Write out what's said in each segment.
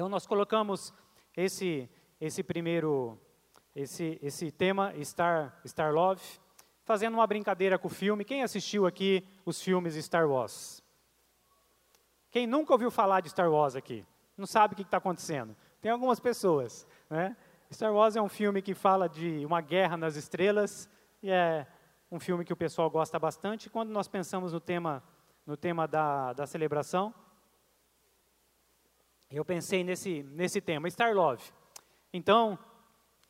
Então nós colocamos esse esse primeiro esse esse tema Star Star Love, fazendo uma brincadeira com o filme. Quem assistiu aqui os filmes Star Wars? Quem nunca ouviu falar de Star Wars aqui? Não sabe o que está acontecendo. Tem algumas pessoas, né? Star Wars é um filme que fala de uma guerra nas estrelas e é um filme que o pessoal gosta bastante. Quando nós pensamos no tema, no tema da, da celebração, eu pensei nesse, nesse tema, Star Love. Então,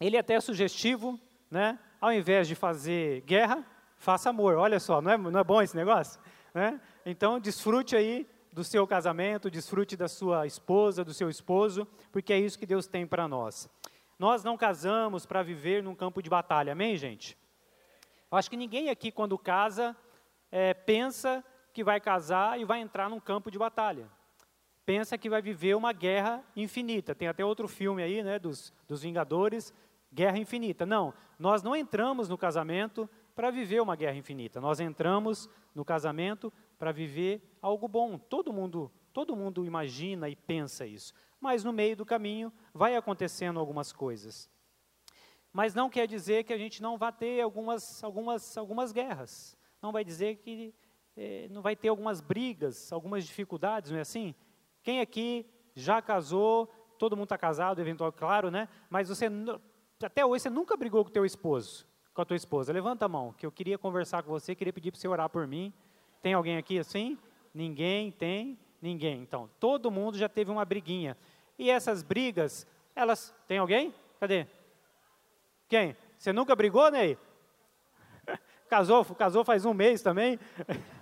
ele é até sugestivo, né? Ao invés de fazer guerra, faça amor. Olha só, não é, não é bom esse negócio? Né? Então, desfrute aí do seu casamento, desfrute da sua esposa, do seu esposo, porque é isso que Deus tem para nós. Nós não casamos para viver num campo de batalha, amém, gente? Eu acho que ninguém aqui, quando casa, é, pensa que vai casar e vai entrar num campo de batalha pensa que vai viver uma guerra infinita. Tem até outro filme aí, né, dos, dos Vingadores, Guerra Infinita. Não, nós não entramos no casamento para viver uma guerra infinita. Nós entramos no casamento para viver algo bom. Todo mundo, todo mundo imagina e pensa isso. Mas no meio do caminho vai acontecendo algumas coisas. Mas não quer dizer que a gente não vai ter algumas, algumas, algumas guerras. Não vai dizer que eh, não vai ter algumas brigas, algumas dificuldades, não é assim? Quem aqui já casou? Todo mundo está casado, eventual, claro, né? Mas você até hoje você nunca brigou com teu esposo, com a tua esposa. Levanta a mão, que eu queria conversar com você, queria pedir para você orar por mim. Tem alguém aqui assim? Ninguém tem, ninguém. Então, todo mundo já teve uma briguinha. E essas brigas, elas tem alguém? Cadê? Quem? Você nunca brigou, Ney? casou, casou faz um mês também?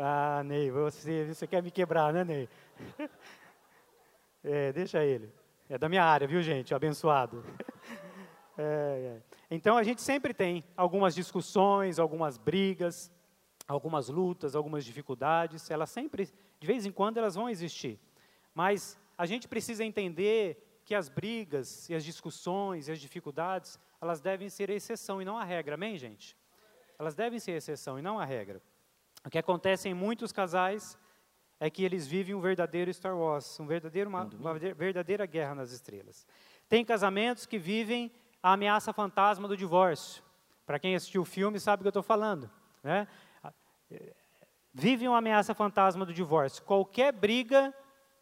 Ah, Ney, você, você quer me quebrar, né, Ney? É, deixa ele. É da minha área, viu, gente? Abençoado. É, é. Então, a gente sempre tem algumas discussões, algumas brigas, algumas lutas, algumas dificuldades. Elas sempre, de vez em quando, elas vão existir. Mas a gente precisa entender que as brigas e as discussões e as dificuldades, elas devem ser a exceção e não a regra. Amém, gente? Elas devem ser a exceção e não a regra. O que acontece em muitos casais é que eles vivem um verdadeiro Star Wars, um verdadeiro, uma, uma verdadeira guerra nas estrelas. Tem casamentos que vivem a ameaça fantasma do divórcio. Para quem assistiu o filme sabe o que eu estou falando. Né? Vivem uma ameaça fantasma do divórcio. Qualquer briga,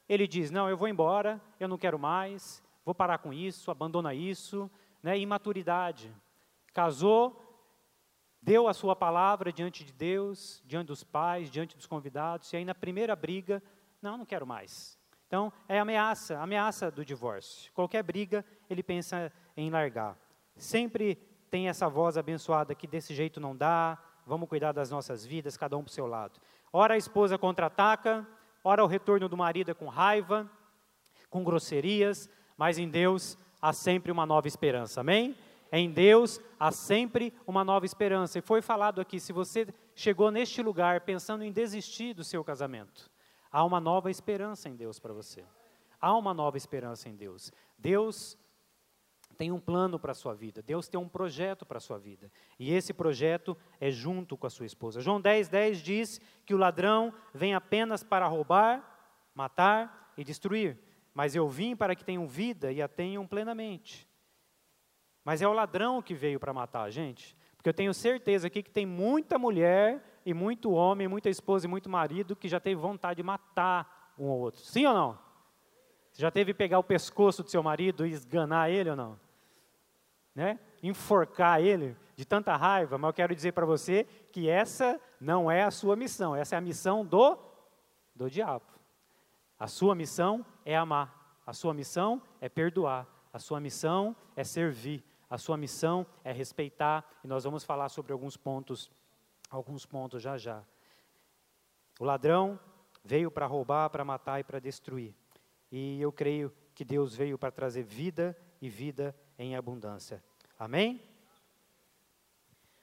ele diz, não, eu vou embora, eu não quero mais, vou parar com isso, abandona isso. Né? Imaturidade. Casou, deu a sua palavra diante de Deus, diante dos pais, diante dos convidados, e aí na primeira briga, não, não quero mais. Então, é ameaça, ameaça do divórcio. Qualquer briga, ele pensa em largar. Sempre tem essa voz abençoada que desse jeito não dá, vamos cuidar das nossas vidas, cada um para o seu lado. Ora a esposa contra-ataca, ora o retorno do marido é com raiva, com grosserias, mas em Deus há sempre uma nova esperança. Amém? Em Deus há sempre uma nova esperança. E foi falado aqui: se você chegou neste lugar pensando em desistir do seu casamento, há uma nova esperança em Deus para você. Há uma nova esperança em Deus. Deus tem um plano para a sua vida, Deus tem um projeto para a sua vida. E esse projeto é junto com a sua esposa. João 10, 10 diz que o ladrão vem apenas para roubar, matar e destruir. Mas eu vim para que tenham vida e a tenham plenamente. Mas é o ladrão que veio para matar a gente. Porque eu tenho certeza aqui que tem muita mulher e muito homem, muita esposa e muito marido que já teve vontade de matar um ou outro. Sim ou não? Você já teve pegar o pescoço do seu marido e esganar ele ou não? Né? Enforcar ele de tanta raiva, mas eu quero dizer para você que essa não é a sua missão, essa é a missão do, do diabo. A sua missão é amar, a sua missão é perdoar, a sua missão é servir, a sua missão é respeitar, e nós vamos falar sobre alguns pontos, alguns pontos já já. O ladrão veio para roubar, para matar e para destruir. E eu creio que Deus veio para trazer vida e vida em abundância. Amém?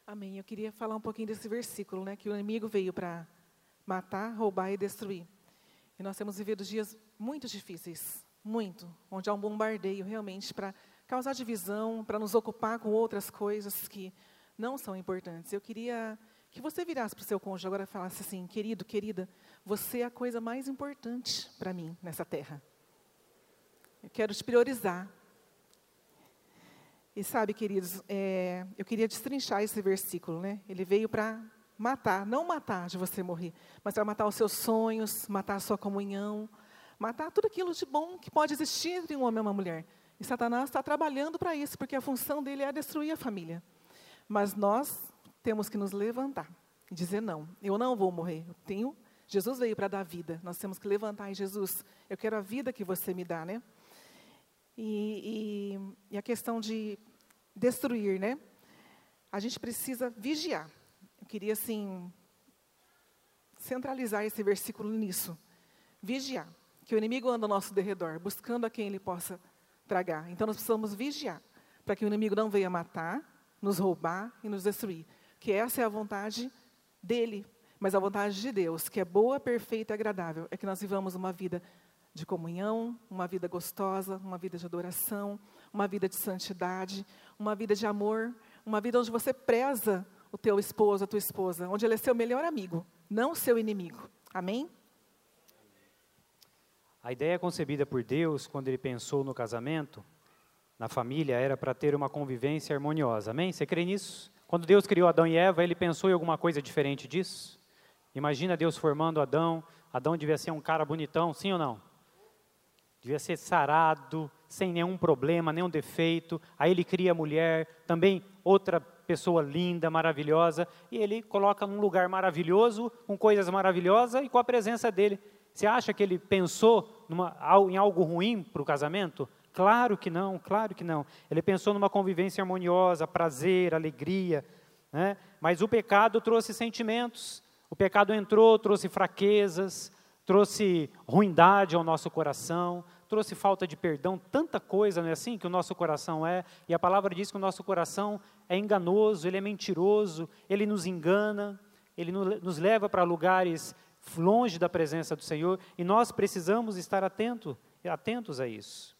Amém. Eu queria falar um pouquinho desse versículo, né, que o inimigo veio para matar, roubar e destruir. E nós temos vivido dias muito difíceis, muito, onde há um bombardeio realmente para causar divisão, para nos ocupar com outras coisas que não são importantes. Eu queria que você virasse para o seu cônjuge agora e falasse assim: querido, querida, você é a coisa mais importante para mim nessa terra. Eu quero te priorizar. E sabe, queridos, é, eu queria destrinchar esse versículo, né? Ele veio para matar, não matar de você morrer, mas para matar os seus sonhos, matar a sua comunhão, matar tudo aquilo de bom que pode existir entre um homem e uma mulher. E Satanás está trabalhando para isso, porque a função dele é destruir a família. Mas nós temos que nos levantar e dizer: não, eu não vou morrer. Eu tenho. Jesus veio para dar vida. Nós temos que levantar em Jesus. Eu quero a vida que você me dá, né? E, e, e a questão de destruir, né? A gente precisa vigiar. Eu queria, assim, centralizar esse versículo nisso. Vigiar. Que o inimigo anda ao nosso derredor, buscando a quem ele possa tragar. Então, nós precisamos vigiar, para que o inimigo não venha matar, nos roubar e nos destruir. Que essa é a vontade dele, mas a vontade de Deus, que é boa, perfeita e agradável, é que nós vivamos uma vida de comunhão, uma vida gostosa, uma vida de adoração, uma vida de santidade, uma vida de amor, uma vida onde você preza o teu esposo, a tua esposa, onde ele é seu melhor amigo, não seu inimigo. Amém? A ideia concebida por Deus quando ele pensou no casamento, na família, era para ter uma convivência harmoniosa. Amém? Você crê nisso? Quando Deus criou Adão e Eva, ele pensou em alguma coisa diferente disso? Imagina Deus formando Adão. Adão devia ser um cara bonitão, sim ou não? devia ser sarado, sem nenhum problema, nenhum defeito. Aí ele cria a mulher, também outra pessoa linda, maravilhosa, e ele coloca num lugar maravilhoso, com coisas maravilhosas e com a presença dele. Você acha que ele pensou numa, em algo ruim para o casamento? Claro que não, claro que não. Ele pensou numa convivência harmoniosa, prazer, alegria. Né? Mas o pecado trouxe sentimentos. O pecado entrou, trouxe fraquezas, trouxe ruindade ao nosso coração, trouxe falta de perdão, tanta coisa, não é assim que o nosso coração é? E a palavra diz que o nosso coração é enganoso, ele é mentiroso, ele nos engana, ele nos leva para lugares longe da presença do Senhor, e nós precisamos estar atento, atentos a isso.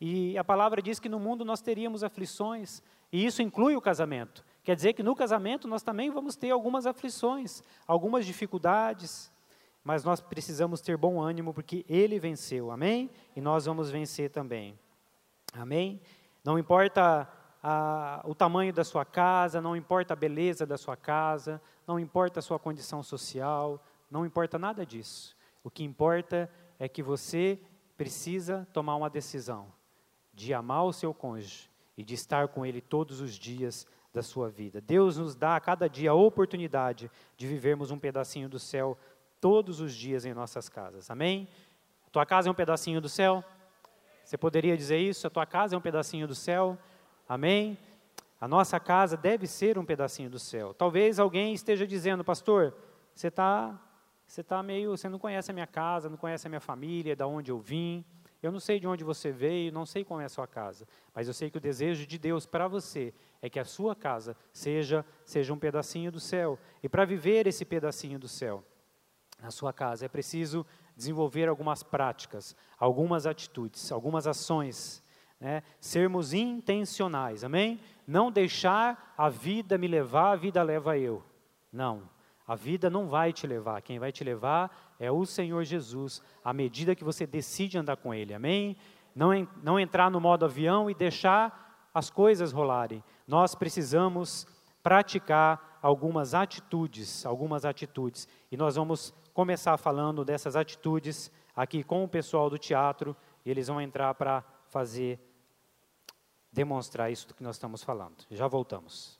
E a palavra diz que no mundo nós teríamos aflições, e isso inclui o casamento. Quer dizer que no casamento nós também vamos ter algumas aflições, algumas dificuldades, mas nós precisamos ter bom ânimo porque ele venceu, amém? E nós vamos vencer também, amém? Não importa a, o tamanho da sua casa, não importa a beleza da sua casa, não importa a sua condição social, não importa nada disso. O que importa é que você precisa tomar uma decisão de amar o seu cônjuge e de estar com ele todos os dias da sua vida. Deus nos dá a cada dia a oportunidade de vivermos um pedacinho do céu todos os dias em nossas casas. Amém? A tua casa é um pedacinho do céu? Você poderia dizer isso? A tua casa é um pedacinho do céu? Amém? A nossa casa deve ser um pedacinho do céu. Talvez alguém esteja dizendo, pastor, você está você tá meio, você não conhece a minha casa, não conhece a minha família, da onde eu vim. Eu não sei de onde você veio, não sei qual é a sua casa, mas eu sei que o desejo de Deus para você é que a sua casa seja seja um pedacinho do céu. E para viver esse pedacinho do céu, na sua casa. É preciso desenvolver algumas práticas, algumas atitudes, algumas ações, né? sermos intencionais, amém? Não deixar a vida me levar, a vida leva eu. Não, a vida não vai te levar, quem vai te levar é o Senhor Jesus, à medida que você decide andar com Ele, amém? Não, não entrar no modo avião e deixar as coisas rolarem. Nós precisamos praticar algumas atitudes, algumas atitudes, e nós vamos começar falando dessas atitudes aqui com o pessoal do teatro, e eles vão entrar para fazer, demonstrar isso que nós estamos falando. Já voltamos.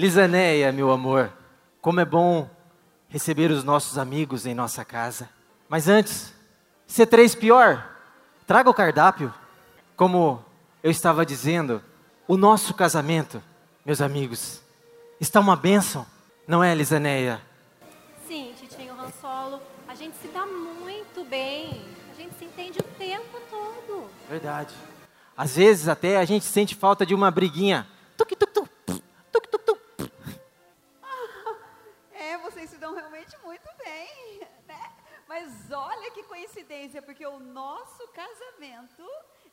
Lisaneia, meu amor, como é bom receber os nossos amigos em nossa casa. Mas antes, C3 pior, traga o cardápio. Como eu estava dizendo, o nosso casamento, meus amigos, está uma bênção, não é, Lisaneia? Sim, Titinho Ransolo, a gente se dá muito bem, a gente se entende o tempo todo. Verdade. Às vezes até a gente sente falta de uma briguinha. Tuc, tuc, tuc, tuc, dão realmente muito bem, né? Mas olha que coincidência, porque o nosso casamento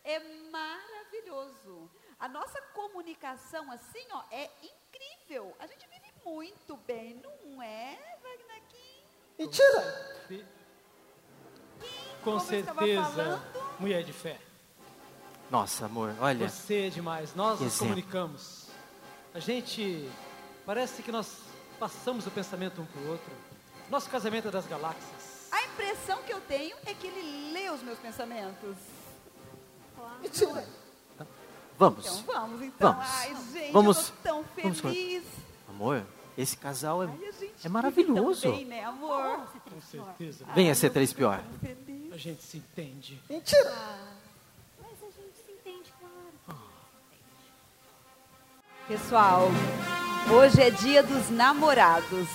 é maravilhoso. A nossa comunicação, assim, ó, é incrível. A gente vive muito bem, não é, Wagner Kim? Mentira! Com certeza, mulher de fé. Nossa, amor, olha. Você é demais. Nós nos comunicamos. A gente parece que nós passamos o pensamento um para o outro. Nosso casamento é das galáxias. A impressão que eu tenho é que ele lê os meus pensamentos. Mentira. Vamos. Então vamos, então. Vamos. Ai, gente, Vamos. eu tô tão Vamos feliz. Amor, esse casal é, Ai, é maravilhoso. né, amor? Com certeza. Venha ser três pior. A gente se entende. Mas a gente se entende, claro. Pessoal, hoje é dia dos namorados.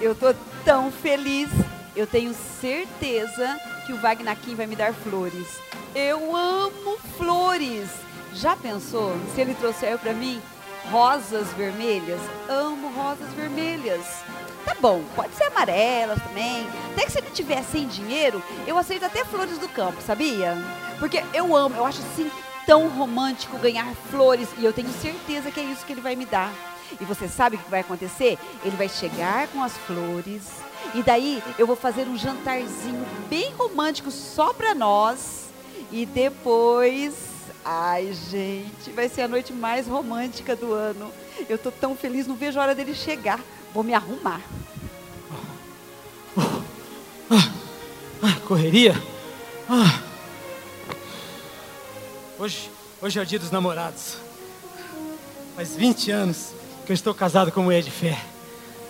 Eu tô tão feliz. Eu tenho certeza que o Wagner Kim vai me dar flores. Eu amo flores. Já pensou se ele trouxer para mim rosas vermelhas? Amo rosas vermelhas. Tá bom, pode ser amarelas também. Até que se ele tiver sem dinheiro, eu aceito até flores do campo, sabia? Porque eu amo, eu acho assim tão romântico ganhar flores e eu tenho certeza que é isso que ele vai me dar. E você sabe o que vai acontecer? Ele vai chegar com as flores e daí eu vou fazer um jantarzinho bem romântico só pra nós e depois, ai gente, vai ser a noite mais romântica do ano. Eu tô tão feliz, não vejo a hora dele chegar. Vou me arrumar. Ah, correria? Ah. Hoje, hoje é o dia dos namorados. Faz 20 anos que eu estou casado com mulher de fé.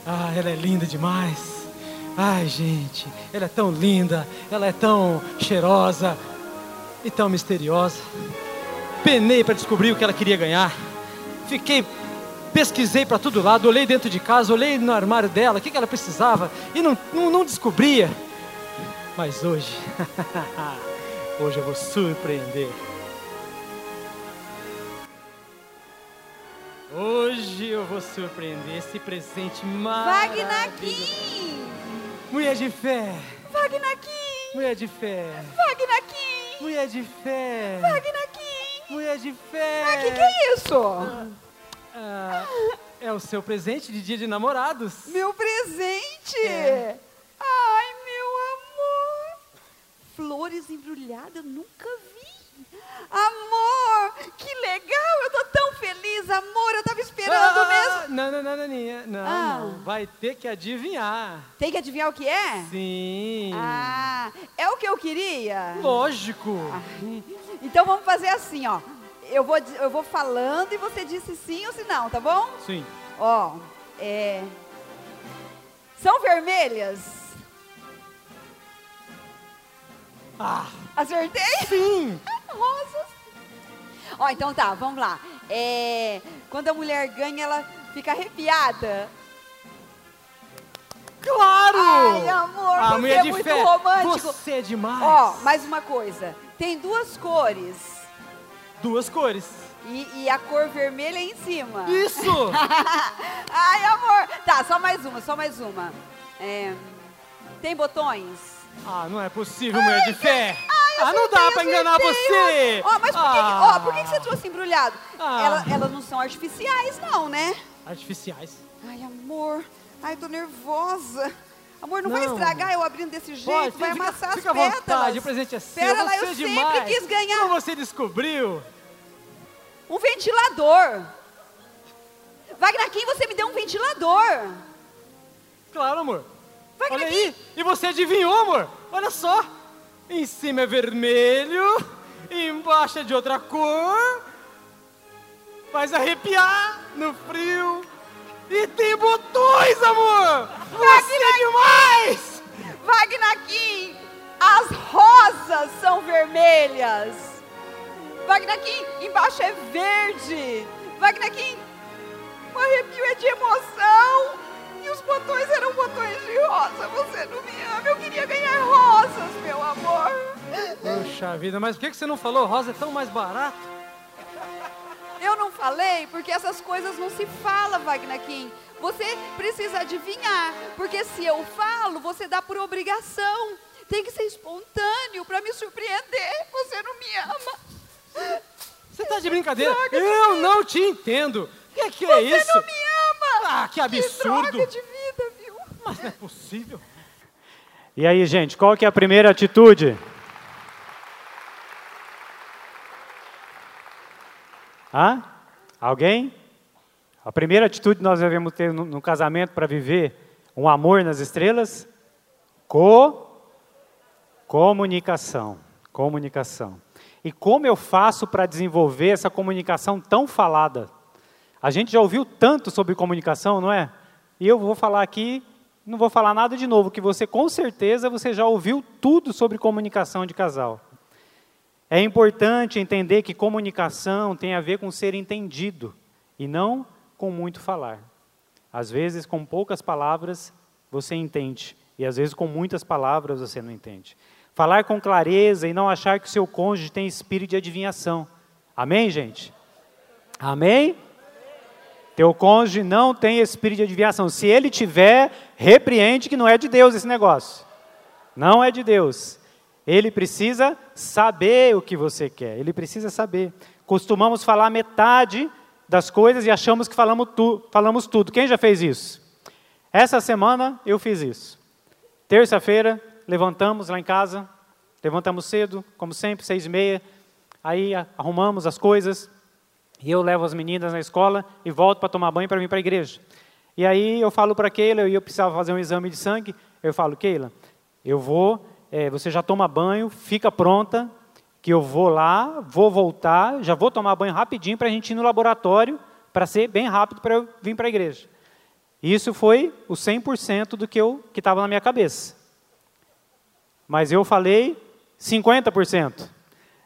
Ah, ela é linda demais. Ai, gente, ela é tão linda, ela é tão cheirosa e tão misteriosa. Penei para descobrir o que ela queria ganhar. Fiquei, pesquisei para todo lado, olhei dentro de casa, olhei no armário dela, o que, que ela precisava e não, não, não descobria. Mas hoje, hoje eu vou surpreender. Hoje eu vou surpreender esse presente maravilhoso. Kim! Mulher de fé, Wagner Kim! mulher de fé, Wagner Kim! mulher de fé, Wagner Kim! mulher de fé. O que, que é isso? Ah, é o seu presente de dia de namorados. Meu presente! É. Ai, meu amor! Flores embrulhadas, eu nunca vi. Amor, que legal! Eu tô tão feliz, amor! Eu tava esperando Ah, mesmo. Não, não, não, não, Aninha. não, Ah. não. Vai ter que adivinhar. Tem que adivinhar o que é? Sim. Ah, é o que eu queria? Lógico. Então vamos fazer assim, ó. Eu vou, eu vou falando e você disse sim ou se não, tá bom? Sim. Ó, é. São vermelhas? Ah, Acertei? sim. Rosas. Ó, então tá, vamos lá. É, quando a mulher ganha, ela fica arrepiada. Claro. Ai, amor, ah, você é muito fé. romântico. Você é demais. Ó, mais uma coisa. Tem duas cores. Duas cores. E, e a cor vermelha é em cima. Isso. Ai, amor. Tá, só mais uma, só mais uma. É, tem botões? ah, não é possível, mulher de fé. Ai, ah, não dá pra enganar você. Ó, mas por, que, ah. ó, por que, que você trouxe embrulhado? Ah. Ela- elas não são artificiais, não, né? Artificiais. Ai, amor. Ai, tô nervosa. Amor, não, vai Não. estragar eu abrindo desse jeito, Pode, vai fica, amassar fica as à pétalas. vontade, o presente é seu. Pera lá, você eu é sempre demais. quis ganhar. Como você descobriu? Um ventilador. Wagner Kim, você me deu um ventilador. Claro, amor. Olha aí. E você adivinhou, amor? Olha só. Em cima é vermelho, embaixo é de outra cor. Faz arrepiar no frio. E tem botões, amor! Você é demais! Wagner Kim, as rosas são vermelhas. Wagner Kim, embaixo é verde. Wagner Kim, o arrepio é de emoção. E os botões eram botões de rosa. Você não me ama. Eu queria ganhar rosas, meu amor. Poxa vida, mas por que você não falou? Rosa é tão mais barato. falei? Porque essas coisas não se fala, Wagner Kim. Você precisa adivinhar, porque se eu falo, você dá por obrigação. Tem que ser espontâneo para me surpreender. Você não me ama. Você tá de brincadeira? Eu não te entendo. O que, que é Você isso? não me ama. Ah, que absurdo. droga de vida, viu? Mas não é possível. E aí, gente, qual que é a primeira atitude? Hã? Alguém? A primeira atitude que nós devemos ter no, no casamento para viver um amor nas estrelas? Co comunicação. Comunicação. E como eu faço para desenvolver essa comunicação tão falada? A gente já ouviu tanto sobre comunicação, não é? E eu vou falar aqui, não vou falar nada de novo, que você com certeza você já ouviu tudo sobre comunicação de casal. É importante entender que comunicação tem a ver com ser entendido e não com muito falar. Às vezes, com poucas palavras, você entende, e às vezes, com muitas palavras, você não entende. Falar com clareza e não achar que o seu cônjuge tem espírito de adivinhação. Amém, gente? Amém? Teu cônjuge não tem espírito de adivinhação. Se ele tiver, repreende que não é de Deus esse negócio. Não é de Deus. Ele precisa saber o que você quer. Ele precisa saber. Costumamos falar metade das coisas e achamos que falamos, tu, falamos tudo. Quem já fez isso? Essa semana eu fiz isso. Terça-feira, levantamos lá em casa, levantamos cedo, como sempre, seis e meia. Aí arrumamos as coisas, e eu levo as meninas na escola e volto para tomar banho para vir para a igreja. E aí eu falo para Keila, eu precisava fazer um exame de sangue, eu falo, Keila, eu vou, é, você já toma banho, fica pronta, que eu vou lá, vou voltar, já vou tomar banho rapidinho para a gente ir no laboratório, para ser bem rápido para eu vir para a igreja. Isso foi o 100% do que eu que estava na minha cabeça. Mas eu falei 50%.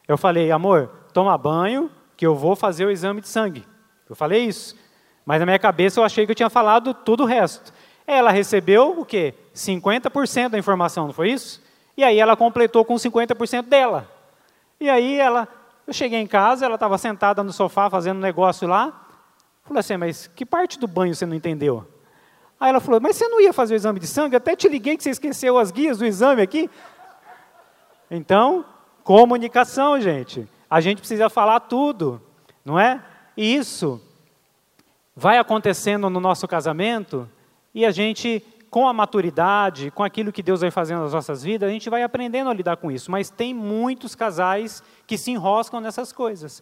Eu falei, amor, toma banho, que eu vou fazer o exame de sangue. Eu falei isso. Mas na minha cabeça eu achei que eu tinha falado tudo o resto. Ela recebeu o quê? 50% da informação, não foi isso? E aí ela completou com 50% dela. E aí ela, eu cheguei em casa, ela estava sentada no sofá fazendo um negócio lá. Falei assim, mas que parte do banho você não entendeu? Aí ela falou, mas você não ia fazer o exame de sangue? Até te liguei que você esqueceu as guias do exame aqui. Então, comunicação, gente. A gente precisa falar tudo, não é? E isso vai acontecendo no nosso casamento e a gente, com a maturidade, com aquilo que Deus vai fazendo nas nossas vidas, a gente vai aprendendo a lidar com isso. Mas tem muitos casais que se enroscam nessas coisas.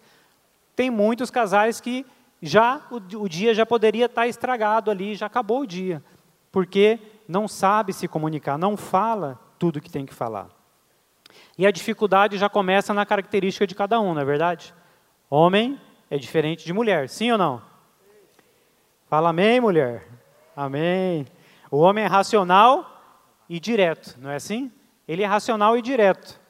Tem muitos casais que já o, o dia já poderia estar estragado ali, já acabou o dia, porque não sabe se comunicar, não fala tudo que tem que falar. E a dificuldade já começa na característica de cada um, não é verdade? Homem é diferente de mulher, sim ou não? Fala amém, mulher. Amém. O homem é racional e direto, não é assim? Ele é racional e direto.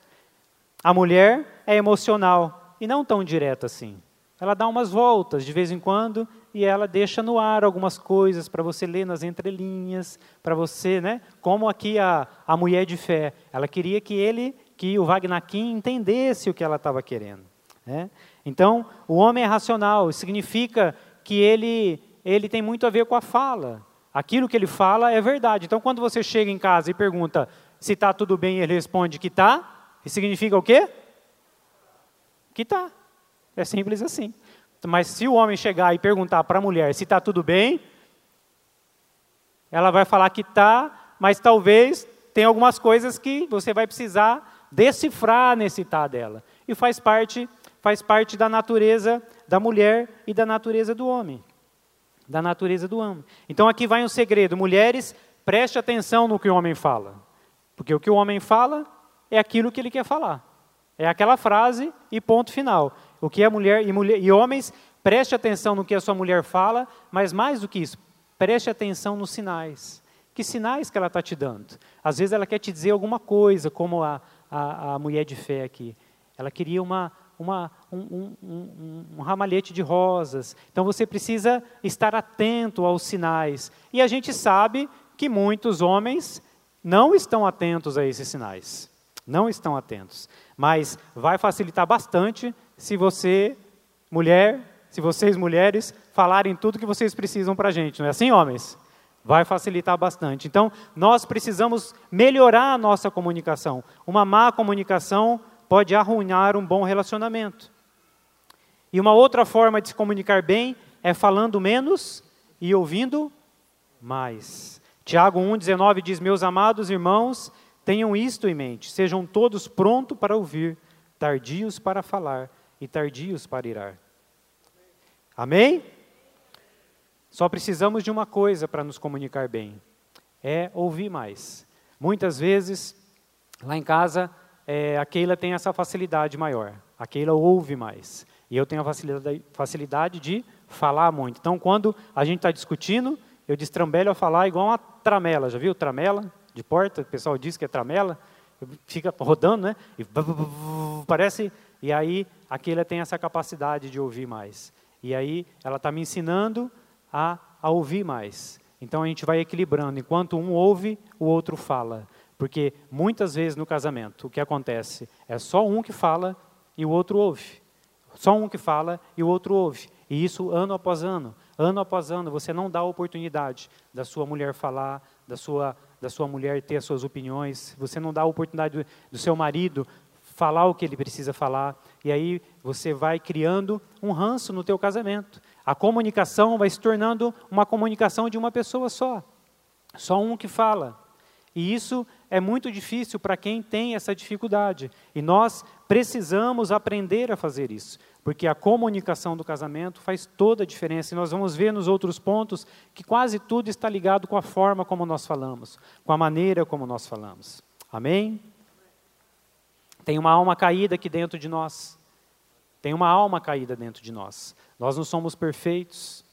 A mulher é emocional e não tão direta assim. Ela dá umas voltas de vez em quando e ela deixa no ar algumas coisas para você ler nas entrelinhas, para você, né? Como aqui a, a mulher de fé. Ela queria que ele que o Wagnakin entendesse o que ela estava querendo. Né? Então, o homem é racional, significa que ele, ele tem muito a ver com a fala. Aquilo que ele fala é verdade. Então, quando você chega em casa e pergunta se está tudo bem, ele responde que está, significa o quê? Que está. É simples assim. Mas se o homem chegar e perguntar para a mulher se está tudo bem, ela vai falar que está, mas talvez tem algumas coisas que você vai precisar decifrar nesse tá dela. E faz parte, faz parte da natureza da mulher e da natureza do homem. Da natureza do homem. Então aqui vai um segredo. Mulheres, preste atenção no que o homem fala. Porque o que o homem fala é aquilo que ele quer falar. É aquela frase e ponto final. O que a mulher e, mulher, e homens, preste atenção no que a sua mulher fala, mas mais do que isso, preste atenção nos sinais. Que sinais que ela está te dando? Às vezes ela quer te dizer alguma coisa, como a, a, a mulher de fé aqui. Ela queria uma, uma, um, um, um, ramalhete de rosas. Então você precisa estar atento aos sinais. E a gente sabe que muitos homens não estão atentos a esses sinais. Não estão atentos. Mas vai facilitar bastante se você, mulher, Se vocês, mulheres, falarem tudo que vocês precisam para a gente, não é assim, homens? Vai facilitar bastante. Então, nós precisamos melhorar a nossa comunicação. Uma má comunicação pode arruinar um bom relacionamento. E uma outra forma de se comunicar bem é falando menos e ouvindo mais. Tiago 1,19 diz: Meus amados irmãos, tenham isto em mente, sejam todos prontos para ouvir, tardios para falar e tardios para irar. Amém? Só precisamos de uma coisa para nos comunicar bem: é ouvir mais. Muitas vezes, lá em casa, é, a Keila tem essa facilidade maior. A Keila ouve mais. E eu tenho a facilidade, de falar muito. Então, quando a gente está discutindo, eu destrambelho a falar igual uma tramela. Já viu tramela de porta? O pessoal diz que é tramela. Fica rodando, né? E parece. E aí, a Keila tem essa capacidade de ouvir mais. E aí, ela está me ensinando a, a ouvir mais. Então, a gente vai equilibrando. Enquanto um ouve, o outro fala. Porque muitas vezes no casamento, o que acontece é só um que fala e o outro ouve. Só um que fala e o outro ouve. E isso ano após ano. Ano após ano, você não dá a oportunidade da sua mulher falar, da sua, da sua mulher ter as suas opiniões, você não dá a oportunidade do, do seu marido falar o que ele precisa falar. E aí você vai criando um ranço no teu casamento. A comunicação vai se tornando uma comunicação de uma pessoa só. Só um que fala. E isso é muito difícil para quem tem essa dificuldade. E nós precisamos aprender a fazer isso, porque a comunicação do casamento faz toda a diferença. E nós vamos ver nos outros pontos que quase tudo está ligado com a forma como nós falamos, com a maneira como nós falamos. Amém? Tem uma alma caída aqui dentro de nós. Tem uma alma caída dentro de nós. Nós não somos perfeitos.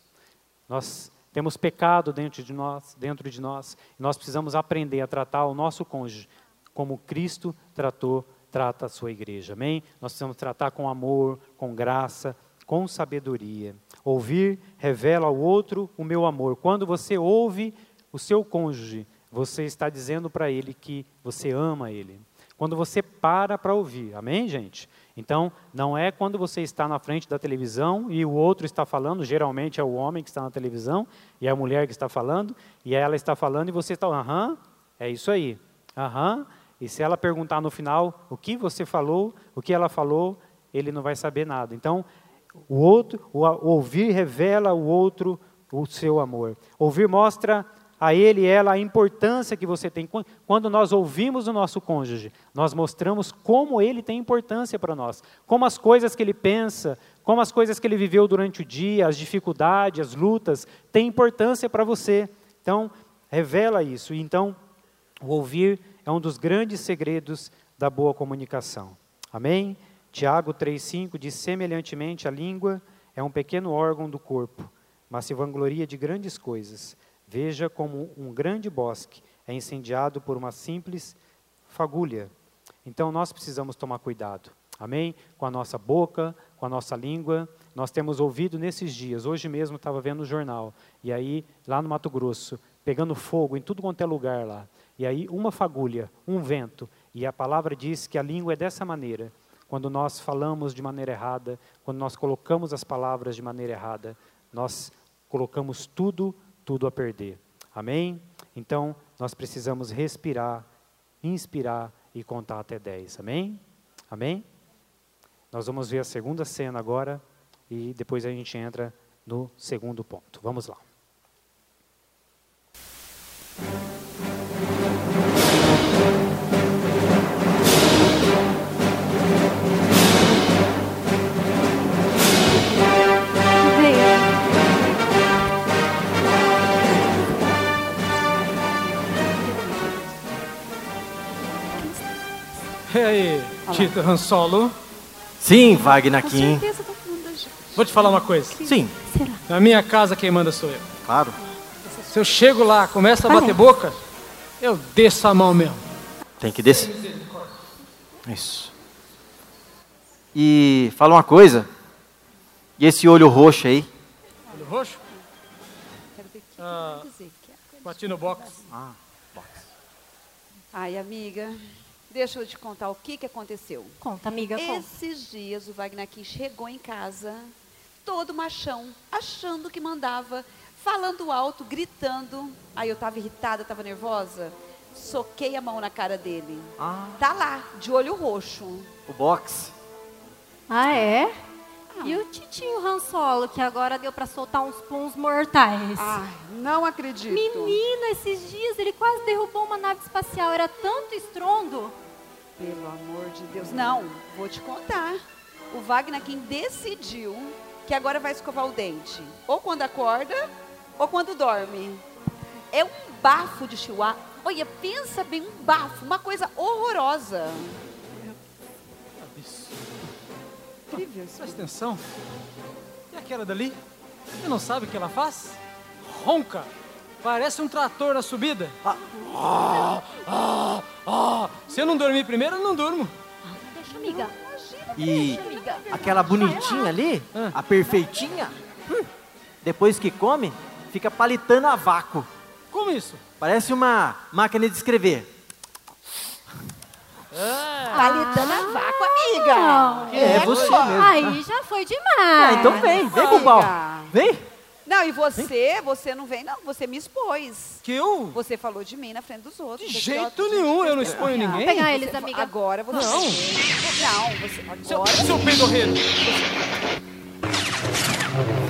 Nós temos pecado dentro de nós, dentro de nós, e nós precisamos aprender a tratar o nosso cônjuge como Cristo tratou, trata a sua igreja. Amém? Nós precisamos tratar com amor, com graça, com sabedoria. Ouvir revela ao outro o meu amor. Quando você ouve o seu cônjuge, você está dizendo para ele que você ama ele. Quando você para para ouvir, amém, gente? Então, não é quando você está na frente da televisão e o outro está falando, geralmente é o homem que está na televisão e é a mulher que está falando, e ela está falando e você está, aham, é isso aí, aham. E se ela perguntar no final o que você falou, o que ela falou, ele não vai saber nada. Então, o outro, o ouvir revela o outro o seu amor. Ouvir mostra a ele e ela a importância que você tem. Quando nós ouvimos o nosso cônjuge, nós mostramos como ele tem importância para nós, como as coisas que ele pensa, como as coisas que ele viveu durante o dia, as dificuldades, as lutas, têm importância para você. Então, revela isso. Então, o ouvir é um dos grandes segredos da boa comunicação. Amém? Tiago 3,5 diz: semelhantemente, a língua é um pequeno órgão do corpo, mas se vangloria de grandes coisas. Veja como um grande bosque é incendiado por uma simples fagulha. Então nós precisamos tomar cuidado, amém? Com a nossa boca, com a nossa língua. Nós temos ouvido nesses dias, hoje mesmo estava vendo o jornal, e aí, lá no Mato Grosso, pegando fogo em tudo quanto é lugar lá. E aí, uma fagulha, um vento, e a palavra diz que a língua é dessa maneira. Quando nós falamos de maneira errada, quando nós colocamos as palavras de maneira errada, nós colocamos tudo tudo a perder. Amém? Então, nós precisamos respirar, inspirar e contar até 10. Amém? Amém? Nós vamos ver a segunda cena agora e depois a gente entra no segundo ponto. Vamos lá. E aí, Tito Han Solo? Sim, Wagner Kim. Vou te falar uma coisa. Sim, Na minha casa quem manda sou eu. claro. Se eu chego lá, começa a bater boca, eu desço a mão mesmo. Tem que descer. Isso. E fala uma coisa. E esse olho roxo aí? Olho roxo? Ah, bati no box. Ai, amiga, deixa eu te contar o que, que aconteceu. Conta, amiga, conta. Esses dias o Wagner aqui chegou em casa, todo machão, achando que mandava, falando alto, gritando. Aí eu estava irritada, estava nervosa. Soquei a mão na cara dele. Ah, Tá lá, de olho roxo. o boxe. Ah, é? E o Titinho Han Solo, que agora deu pra soltar uns puns mortais? Ai, não acredito. Menina, esses dias ele quase derrubou uma nave espacial. Era tanto estrondo. Pelo amor de Deus. Não, vou te contar. O Wagner quem decidiu que agora vai escovar o dente. Ou quando acorda, ou quando dorme. É um bafo de chihuahua. Olha, pensa bem, um bafo, uma coisa horrorosa. Incrível isso. Presta atenção. E aquela dali? Você não sabe o que ela faz? Ronca. Parece um trator na subida. Ah, ah, ah. Se eu não dormir primeiro, eu não durmo. Deixa, amiga. E Deixa, amiga. aquela bonitinha ali, Ah. a perfeitinha, hum, depois que come, fica palitando a vácuo. Como isso? Parece uma máquina de escrever. Palitando a vácuo, amiga. É, você mesmo. Aí já foi demais. Ah, então vem, vem, Bubal. Vem. Não, e você, você não vem, não. Você me expôs. Que eu? Você falou de mim na frente dos outros. De jeito nenhum, eu não você- exponho ninguém. Pegar eles, Você- amiga. Agora você. Não. Não, você. Seu, Agora. seu peidorreiro. Não,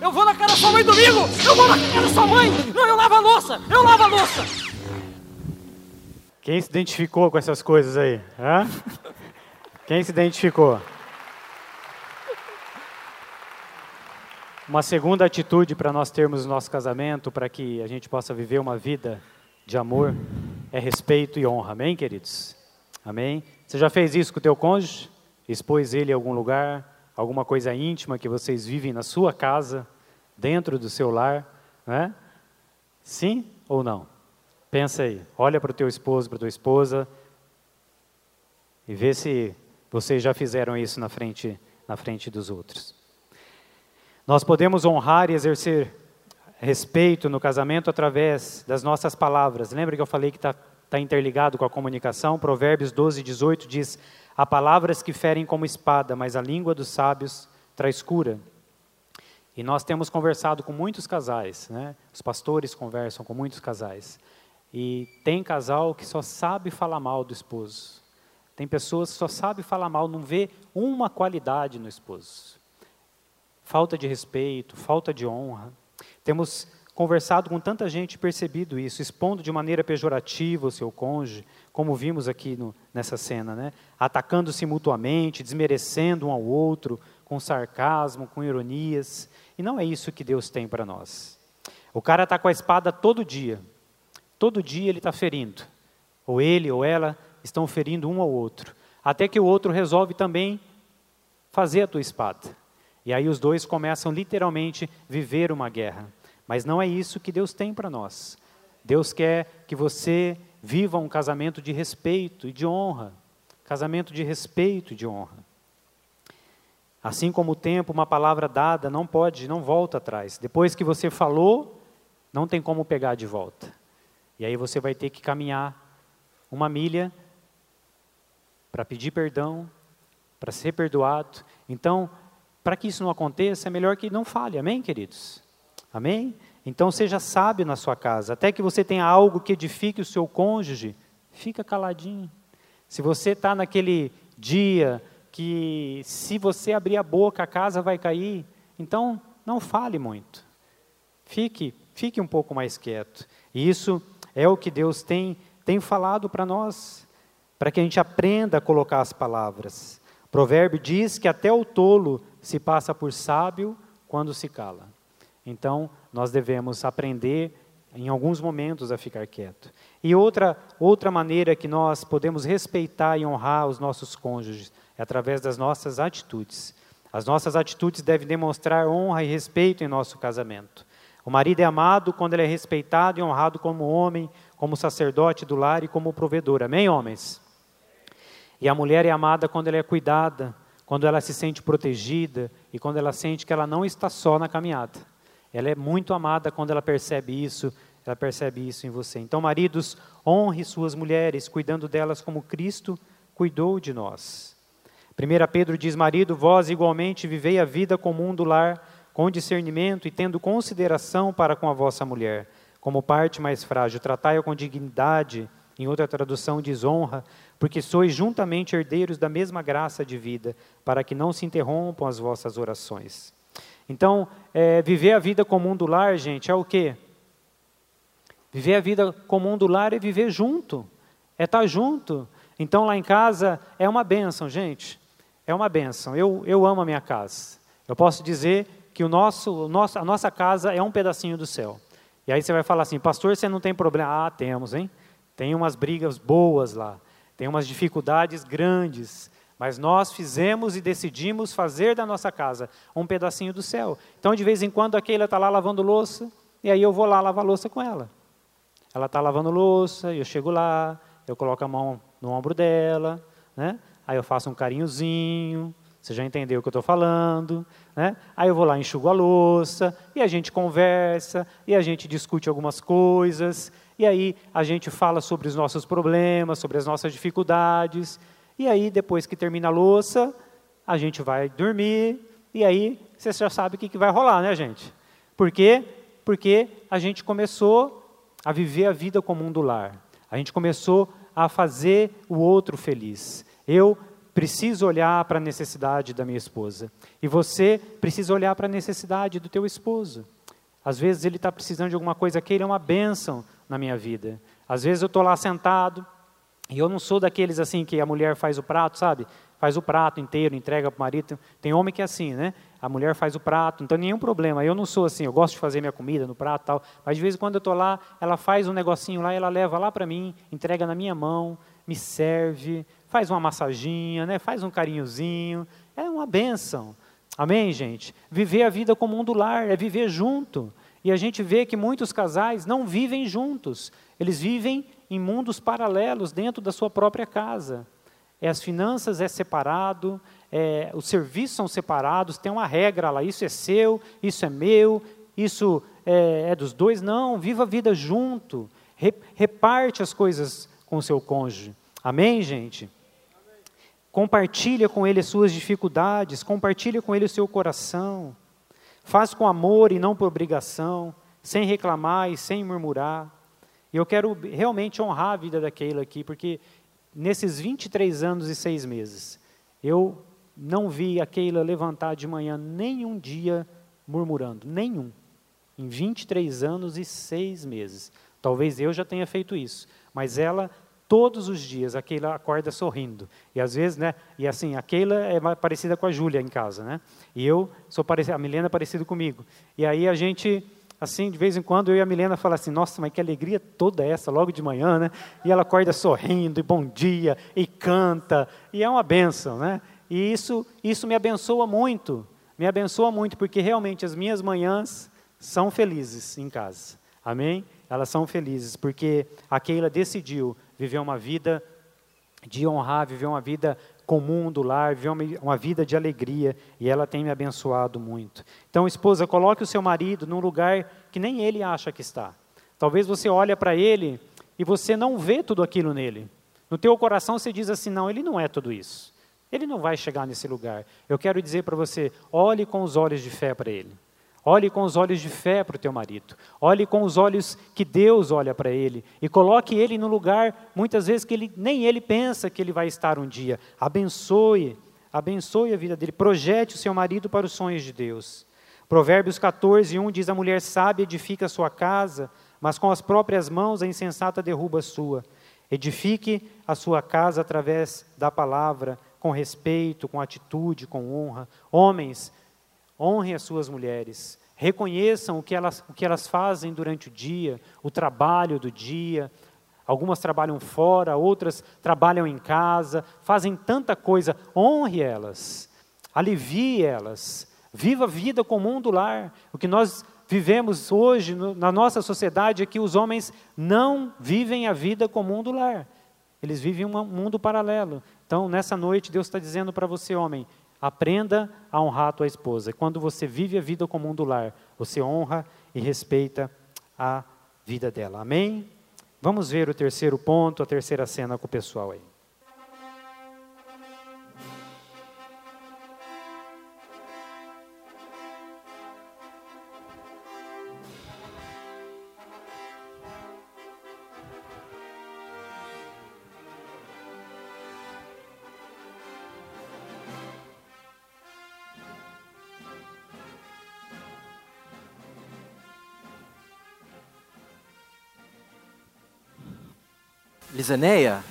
eu, vou na cara da sua mãe domingo! Eu vou na cara da sua mãe! Não, eu lavo a louça! Eu lavo a louça! Quem se identificou com essas coisas aí? Hã? Quem se identificou? Uma segunda atitude para nós termos nosso casamento, para que a gente possa viver uma vida de amor, é respeito e honra. Amém, queridos? Amém? Você já fez isso com o teu cônjuge? Expôs ele em algum lugar? Alguma coisa íntima que vocês vivem na sua casa, dentro do seu lar? Né? Sim ou não? Pensa aí, olha para o teu esposo, para a tua esposa e vê se vocês já fizeram isso na frente, na frente dos outros. Nós podemos honrar e exercer respeito no casamento através das nossas palavras. Lembra que eu falei que está tá interligado com a comunicação? Provérbios 12, 18 diz: Há palavras que ferem como espada, mas a língua dos sábios traz cura. E nós temos conversado com muitos casais, né? os pastores conversam com muitos casais. E tem casal que só sabe falar mal do esposo. Tem pessoas que só sabem falar mal, não vê uma qualidade no esposo. Falta de respeito, falta de honra. Temos conversado com tanta gente percebido isso, expondo de maneira pejorativa o seu cônjuge, como vimos aqui no, nessa cena, né? atacando-se mutuamente, desmerecendo um ao outro, com sarcasmo, com ironias. E não é isso que Deus tem para nós. O cara está com a espada todo dia, todo dia ele está ferindo. Ou ele ou ela estão ferindo um ao outro. Até que o outro resolve também fazer a tua espada. E aí os dois começam literalmente viver uma guerra. Mas não é isso que Deus tem para nós. Deus quer que você viva um casamento de respeito e de honra. Casamento de respeito e de honra. Assim como o tempo, uma palavra dada não pode, não volta atrás. Depois que você falou, não tem como pegar de volta. E aí você vai ter que caminhar uma milha para pedir perdão, para ser perdoado. Então, para que isso não aconteça, é melhor que não fale. Amém, queridos? Amém? Então seja sábio na sua casa. Até que você tenha algo que edifique o seu cônjuge, fica caladinho. Se você está naquele dia que se você abrir a boca a casa vai cair, então não fale muito. Fique, fique um pouco mais quieto. E isso é o que Deus tem, tem falado para nós, para que a gente aprenda a colocar as palavras. O provérbio diz que até o tolo se passa por sábio quando se cala. Então, nós devemos aprender em alguns momentos a ficar quieto. E outra outra maneira que nós podemos respeitar e honrar os nossos cônjuges é através das nossas atitudes. As nossas atitudes devem demonstrar honra e respeito em nosso casamento. O marido é amado quando ele é respeitado e honrado como homem, como sacerdote do lar e como provedor. Amém, homens? E a mulher é amada quando ela é cuidada, quando ela se sente protegida e quando ela sente que ela não está só na caminhada. Ela é muito amada quando ela percebe isso ela percebe isso em você. Então, maridos, honre suas mulheres, cuidando delas como Cristo cuidou de nós. 1 Pedro diz: Marido, vós igualmente vivei a vida comum do lar, com discernimento e tendo consideração para com a vossa mulher, como parte mais frágil. Tratai-a com dignidade, em outra tradução diz honra, porque sois juntamente herdeiros da mesma graça de vida, para que não se interrompam as vossas orações. Então, é, viver a vida comum do lar, gente, é o quê? Viver a vida comum do lar é viver junto, é estar junto. Então, lá em casa é uma bênção, gente. É uma bênção. Eu, eu amo a minha casa. Eu posso dizer que o nosso, o nosso, a nossa casa é um pedacinho do céu. E aí você vai falar assim, pastor, você não tem problema. Ah, temos, hein? Tem umas brigas boas lá. Tem umas dificuldades grandes. Mas nós fizemos e decidimos fazer da nossa casa um pedacinho do céu. Então, de vez em quando, a Keila está lá lavando louça, e aí eu vou lá lavar louça com ela. Ela está lavando louça, eu chego lá, eu coloco a mão no ombro dela, né? aí eu faço um carinhozinho, você já entendeu o que eu estou falando, né? Aí eu vou lá, enxugo a louça, e a gente conversa, e a gente discute algumas coisas, e aí a gente fala sobre os nossos problemas, sobre as nossas dificuldades, e aí depois que termina a louça, a gente vai dormir, e aí você já sabe o que, que vai rolar, né, gente? Por quê? Porque a gente começou a viver a vida comum do lar. A gente começou a fazer o outro feliz. Eu preciso olhar para a necessidade da minha esposa. E você precisa olhar para a necessidade do teu esposo. Às vezes ele está precisando de alguma coisa que ele é uma bênção na minha vida. Às vezes eu estou lá sentado e eu não sou daqueles assim que a mulher faz o prato, sabe? Faz o prato inteiro, entrega para o marido. Tem homem que é assim, né? A mulher faz o prato, tem nenhum problema. Eu não sou assim, eu gosto de fazer minha comida no prato tal. Mas de vez em quando eu estou lá, ela faz um negocinho lá, ela leva lá para mim, entrega na minha mão, me serve, faz uma massaginha, né? faz um carinhozinho. É uma benção. Amém, gente? Viver a vida como um do lar, é viver junto. E a gente vê que muitos casais não vivem juntos, eles vivem em mundos paralelos dentro da sua própria casa. É, as finanças é separado, é, os serviços são separados, tem uma regra lá, isso é seu, isso é meu, isso é, é dos dois. Não, viva a vida junto, re, reparte as coisas com o seu cônjuge. Amém, gente? Compartilha com ele as suas dificuldades, compartilha com ele o seu coração. Faz com amor e não por obrigação, sem reclamar e sem murmurar. E eu quero realmente honrar a vida da Keila aqui, porque nesses 23 anos e seis meses, eu não vi a Keila levantar de manhã nenhum dia murmurando, nenhum. Em 23 anos e seis meses. Talvez eu já tenha feito isso, mas ela todos os dias a Keila acorda sorrindo. E às vezes, né, e assim, a Keila é parecida com a Júlia em casa, né? E eu sou parecida, a Milena é parecida comigo. E aí a gente assim, de vez em quando eu e a Milena falamos assim, nossa, mas que alegria toda essa, logo de manhã, né? E ela acorda sorrindo, e bom dia, e canta, e é uma benção, né? E isso, isso me abençoa muito, me abençoa muito, porque realmente as minhas manhãs são felizes em casa, amém? Elas são felizes, porque a Keila decidiu viver uma vida de honrar, viver uma vida comum do lar, viver uma, vida de alegria, e ela tem me abençoado muito. Então, esposa, coloque o seu marido num lugar que nem ele acha que está. Talvez você olhe para ele e você não vê tudo aquilo nele. No teu coração você diz assim, não, ele não é tudo isso. Ele não vai chegar nesse lugar. Eu quero dizer para você, olhe com os olhos de fé para ele. Olhe com os olhos de fé para o teu marido. Olhe com os olhos que Deus olha para ele. E coloque ele no lugar, muitas vezes, que ele, nem ele pensa que ele vai estar um dia. Abençoe, abençoe a vida dele. Projete o seu marido para os sonhos de Deus. Provérbios 14, 1 diz: A mulher sábia edifica a sua casa, mas com as próprias mãos a insensata derruba a sua. Edifique a sua casa através da palavra, com respeito, com atitude, com honra. Homens, honrem as suas mulheres, reconheçam o que, elas, o que elas fazem durante o dia, o trabalho do dia. Algumas trabalham fora, outras trabalham em casa, fazem tanta coisa. Honre elas, alivie elas, viva a vida comum do lar. O que nós vivemos hoje no, na nossa sociedade é que os homens não vivem a vida comum do lar. Eles vivem um mundo paralelo. Então, nessa noite, Deus está dizendo para você, homem: Aprenda a honrar a tua esposa. Quando você vive a vida comum do lar, você honra e respeita a vida dela. Amém? Vamos ver o terceiro ponto, a terceira cena com o pessoal aí. Lisaneia,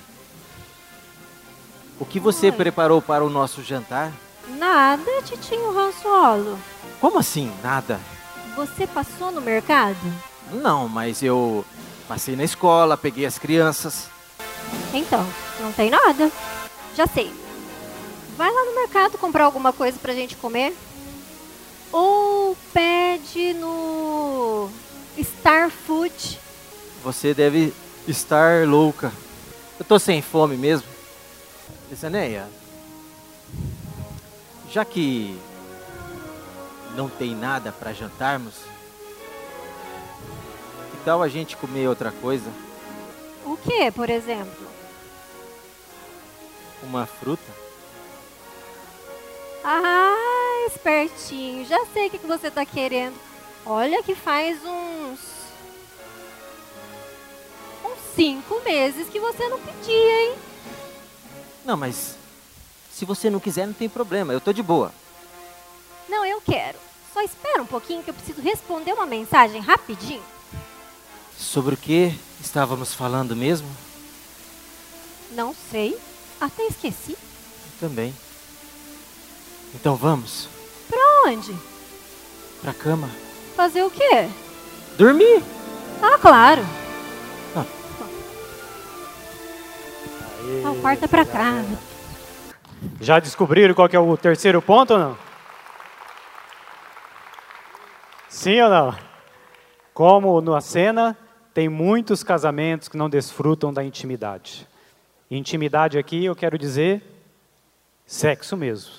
o que você Oi. preparou para o nosso jantar? Nada, titinho Ransolo. Como assim, nada? Você passou no mercado? Não, mas eu passei na escola, peguei as crianças. Então, não tem nada. Já sei. Vai lá no mercado comprar alguma coisa pra gente comer. Ou pede no Star Food. Você deve estar louca. Eu tô sem fome mesmo. Lisaneia, já que não tem nada para jantarmos, que tal a gente comer outra coisa? O que, por exemplo? Uma fruta? Ah, espertinho. Já sei o que que você tá querendo. Olha que faz uns. Cinco meses que você não pedia, hein? Não, mas se você não quiser, não tem problema. Eu tô de boa. Não, eu quero. Só espera um pouquinho que eu preciso responder uma mensagem rapidinho. Sobre o que estávamos falando mesmo? Não sei. Até esqueci. Também. Então vamos Pra onde? pra cama. Fazer o quê? Dormir. Ah, claro. Ah, o é pra cá. Já descobriram qual é o terceiro ponto ou não? Sim ou não? Como na cena, tem muitos casamentos que não desfrutam da intimidade. Intimidade aqui, eu quero dizer, sexo mesmo.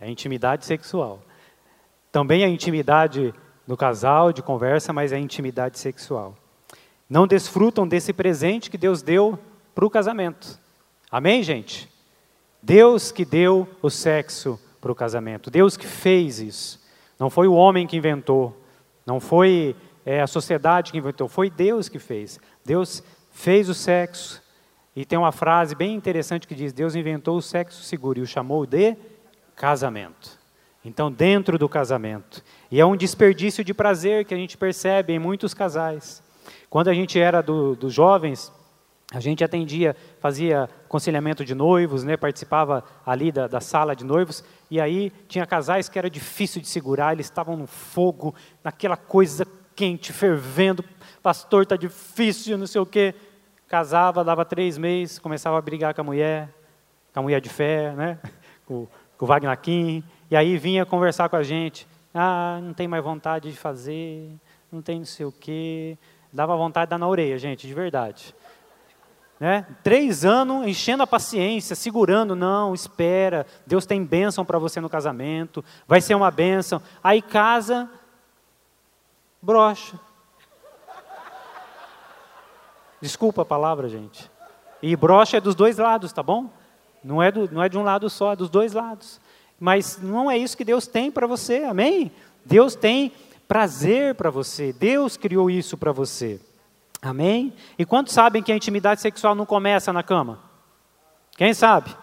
É intimidade sexual. Também é intimidade no casal, de conversa, mas é intimidade sexual. Não desfrutam desse presente que Deus deu para o casamento. Amém, gente? Deus que deu o sexo para o casamento. Deus que fez isso. Não foi o homem que inventou. Não foi é, a sociedade que inventou. Foi Deus que fez. Deus fez o sexo. E tem uma frase bem interessante que diz: Deus inventou o sexo seguro e o chamou de casamento. Então, dentro do casamento. E é um desperdício de prazer que a gente percebe em muitos casais. Quando a gente era do, dos jovens, a gente atendia, fazia aconselhamento de noivos, né, participava ali da, da, sala de noivos, e aí tinha casais que era difícil de segurar, eles estavam no fogo, naquela coisa quente, fervendo, pastor, está difícil, não sei o quê. Casava, dava três meses, começava a brigar com a mulher, com a mulher de fé, né, com, com o Wagner Kim, e aí vinha conversar com a gente, ah, não tem mais vontade de fazer, não tem não sei o quê, dava vontade de dar na orelha, gente, de verdade. Né? Três anos enchendo a paciência, segurando, não, espera, Deus tem bênção para você no casamento, vai ser uma bênção. Aí casa, brocha. Desculpa a palavra, gente. E brocha é dos dois lados, tá bom? Não é, do, não é de um lado só, é dos dois lados. Mas não é isso que Deus tem para você, amém? Deus tem prazer para você, Deus criou isso para você. Amém? E quantos sabem que a intimidade sexual não começa na cama? Quem sabe?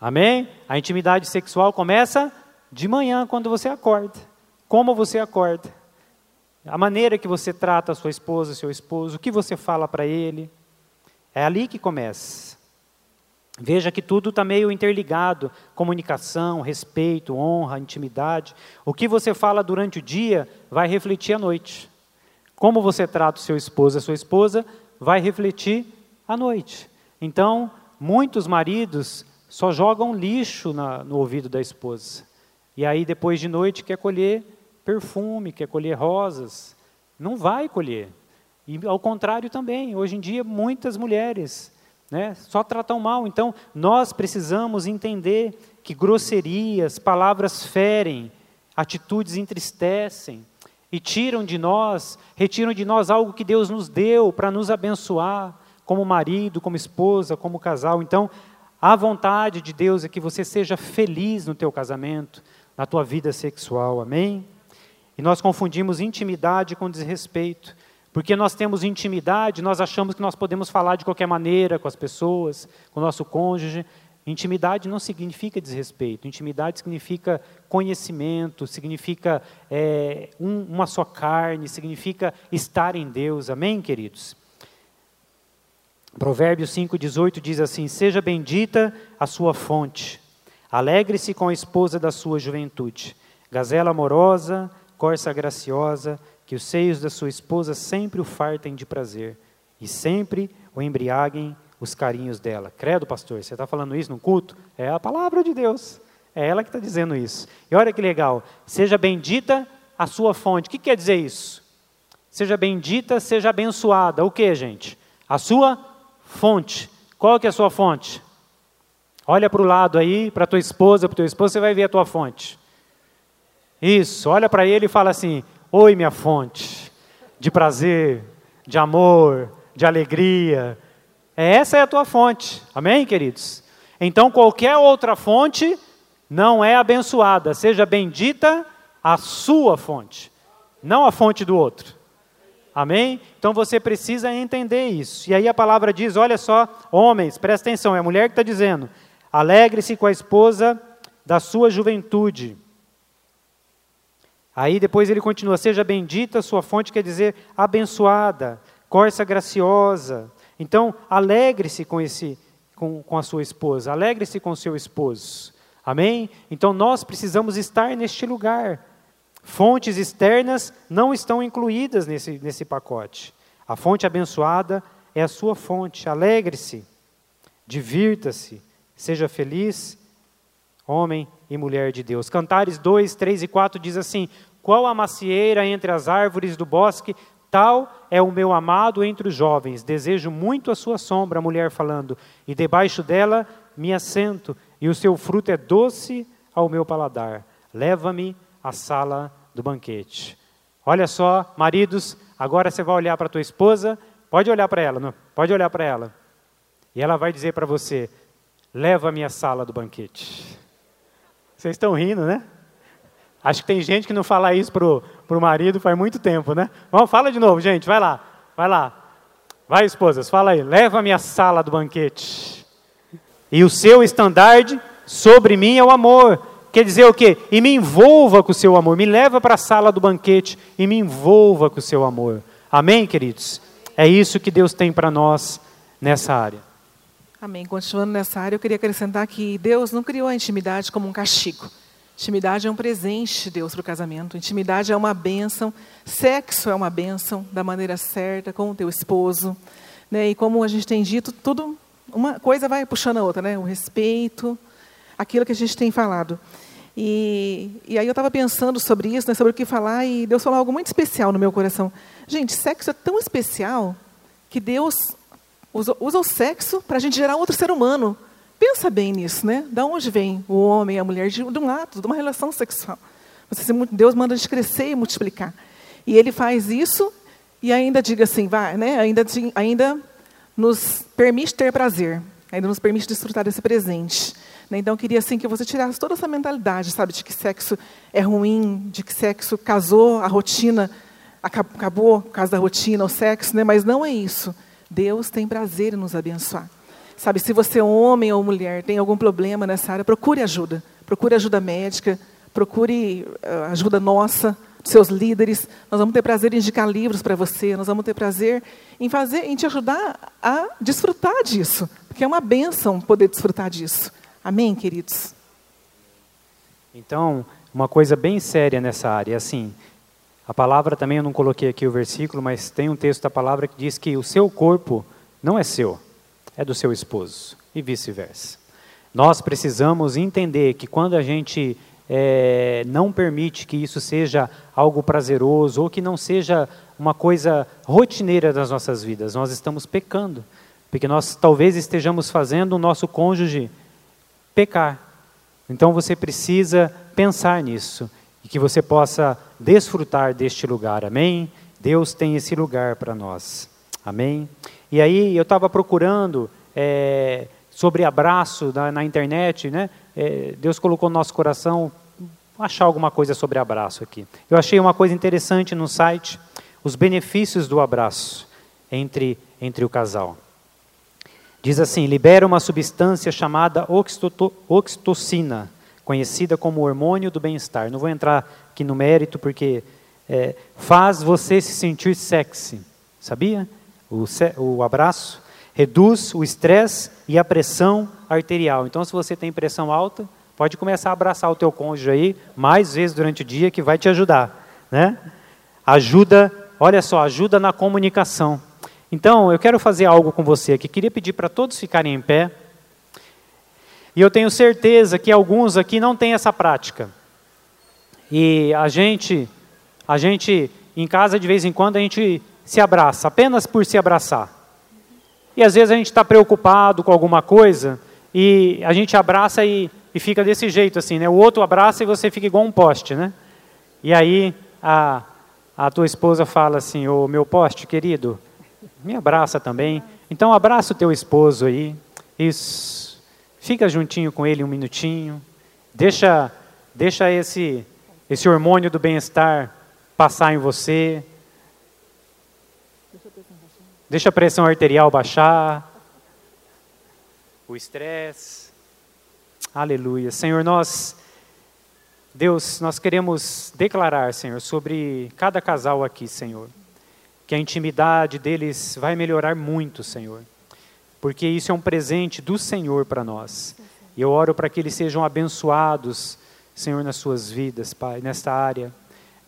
Amém? A intimidade sexual começa de manhã, quando você acorda. Como você acorda. A maneira que você trata a sua esposa, seu esposo, o que você fala para ele. É ali que começa. Veja que tudo está meio interligado: comunicação, respeito, honra, intimidade. O que você fala durante o dia vai refletir à noite. Como você trata o seu esposo, a sua esposa, vai refletir à noite. Então, muitos maridos só jogam lixo na, no ouvido da esposa. E aí, depois de noite, quer colher perfume, quer colher rosas. Não vai colher. E ao contrário também, hoje em dia, muitas mulheres né, só tratam mal. Então, nós precisamos entender que grosserias, palavras ferem, atitudes entristecem. E tiram de nós, retiram de nós algo que Deus nos deu para nos abençoar, como marido, como esposa, como casal. Então, a vontade de Deus é que você seja feliz no teu casamento, na tua vida sexual. Amém? E nós confundimos intimidade com desrespeito. Porque nós temos intimidade, nós achamos que nós podemos falar de qualquer maneira com as pessoas, com o nosso cônjuge. Intimidade não significa desrespeito, intimidade significa conhecimento, significa é, um, uma só carne, significa estar em Deus. Amém, queridos? Provérbios 5,18 diz assim: Seja bendita a sua fonte, alegre-se com a esposa da sua juventude, gazela amorosa, corça graciosa, que os seios da sua esposa sempre o fartem de prazer e sempre o embriaguem os carinhos dela. Credo, pastor, você está falando isso no culto? É a palavra de Deus. É ela que está dizendo isso. E olha que legal. Seja bendita a sua fonte. O que quer dizer isso? Seja bendita, seja abençoada. O que, gente? A sua fonte. Qual que é a sua fonte? Olha para o lado aí, para tua esposa, para teu esposo, você vai ver a tua fonte. Isso, olha para ele e fala assim: Oi, minha fonte de prazer, de amor, de alegria. Essa é a tua fonte. Amém, queridos? Então, qualquer outra fonte não é abençoada. Seja bendita a sua fonte, não a fonte do outro. Amém? Então você precisa entender isso. E aí a palavra diz: olha só, homens, presta atenção, é a mulher que está dizendo: alegre-se com a esposa da sua juventude Aí depois ele continua: Seja bendita a sua fonte, quer dizer abençoada, corça graciosa. Então, alegre-se com, esse, com, com a sua esposa, alegre-se com o seu esposo. Amém? Então, nós precisamos estar neste lugar. Fontes externas não estão incluídas nesse, nesse pacote. A fonte abençoada é a sua fonte. Alegre-se, divirta-se, seja feliz, homem e mulher de Deus. Cantares 2, 3 e 4 diz assim: qual a macieira entre as árvores do bosque, tal é o meu amado entre os jovens. Desejo muito a sua sombra, a mulher falando, e debaixo dela me assento, e o seu fruto é doce ao meu paladar. Leva-me à sala do banquete. Olha só, maridos, agora você vai olhar para tua esposa, pode olhar para ela, não? pode olhar para ela. E ela vai dizer para você: leva-me à sala do banquete. Vocês estão rindo, né? Acho que tem gente que não fala isso pro, pro marido faz muito tempo, né? Vamos, fala de novo, gente. Vai lá, vai lá. Vai, esposas, fala aí. Leva-me à sala do banquete. E o seu estandarte sobre mim é o amor. Quer dizer o quê? E me envolva com o seu amor. Me leva para a sala do banquete e me envolva com o seu amor. Amém, queridos? É isso que Deus tem para nós nessa área. Amém. Continuando nessa área, eu queria acrescentar que Deus não criou a intimidade como um castigo. Intimidade é um presente de Deus para o casamento. Intimidade é uma bênção. Sexo é uma bênção da maneira certa com o teu esposo. Né? E como a gente tem dito, tudo uma coisa vai puxando a outra, né? O respeito, aquilo que a gente tem falado. E, e aí eu estava pensando sobre isso, né, sobre o que falar, e Deus falou algo muito especial no meu coração. Gente, sexo é tão especial que Deus usa, usa o sexo para a gente gerar outro ser humano. Pensa bem nisso, né? Da onde vem o homem e a mulher? De, um ato, de uma relação sexual. Deus manda a gente crescer e multiplicar. E ele faz isso e ainda diga assim, vai, né? Ainda, ainda nos permite ter prazer, ainda nos permite desfrutar desse presente. Né? Então, eu queria assim que você tirasse toda essa mentalidade, sabe, de que sexo é ruim, de que sexo casou, a rotina acabou por causa da rotina, o sexo, né? Mas não é isso. Deus tem prazer em nos abençoar. Sabe, se você é homem ou mulher, tem algum problema nessa área, procure ajuda. Procure ajuda médica, procure uh, ajuda nossa, seus líderes. Nós vamos ter prazer em indicar livros para você, nós vamos ter prazer em fazer, em te ajudar a desfrutar disso, porque é uma bênção poder desfrutar disso. Amém, queridos. Então, uma coisa bem séria nessa área, assim, a palavra também eu não coloquei aqui o versículo, mas tem um texto da palavra que diz que o seu corpo não é seu é do seu esposo e vice-versa. Nós precisamos entender que quando a gente é, não permite que isso seja algo prazeroso ou que não seja uma coisa rotineira das nossas vidas, nós estamos pecando, porque nós talvez estejamos fazendo o nosso cônjuge pecar. Então você precisa pensar nisso. e que você possa desfrutar deste lugar. Amém? Deus tem esse lugar para nós. Amém? E aí eu estava procurando é, sobre abraço na, na internet, né? É, Deus colocou no nosso coração achar alguma coisa sobre abraço aqui. Eu achei uma coisa interessante no site, os benefícios do abraço entre, entre o casal. Diz assim: libera uma substância chamada oxitocina, conhecida como hormônio do bem-estar. Não vou entrar aqui no mérito porque é, faz você se sentir sexy, sabia? O, o abraço reduz o estresse e a pressão arterial. Então, se você tem pressão alta, pode começar a abraçar o teu cônjuge aí mais vezes durante o dia que vai te ajudar, né? Ajuda, olha só, ajuda na comunicação. Então, eu quero fazer algo com você aqui. Queria pedir para todos ficarem em pé. E eu tenho certeza que alguns aqui não têm essa prática. E a gente, a gente em casa de vez em quando a gente se abraça, apenas por se abraçar. E às vezes a gente está preocupado com alguma coisa e a gente abraça e, e, fica desse jeito assim, né? O outro abraça e você fica igual um poste, né? E aí a, a tua esposa fala assim, ô meu poste querido, me abraça também. Então abraça o teu esposo aí. Isso. Fica juntinho com ele um minutinho. Deixa, deixa esse, esse hormônio do bem-estar passar em você. Deixa a pressão arterial baixar. O estresse. Aleluia. Senhor, nós, Deus, nós queremos declarar, Senhor, sobre cada casal aqui, Senhor que a intimidade deles vai melhorar muito, Senhor, porque isso é um presente do Senhor para nós. E eu oro para que eles sejam abençoados, Senhor, nas suas vidas, Pai, nesta área.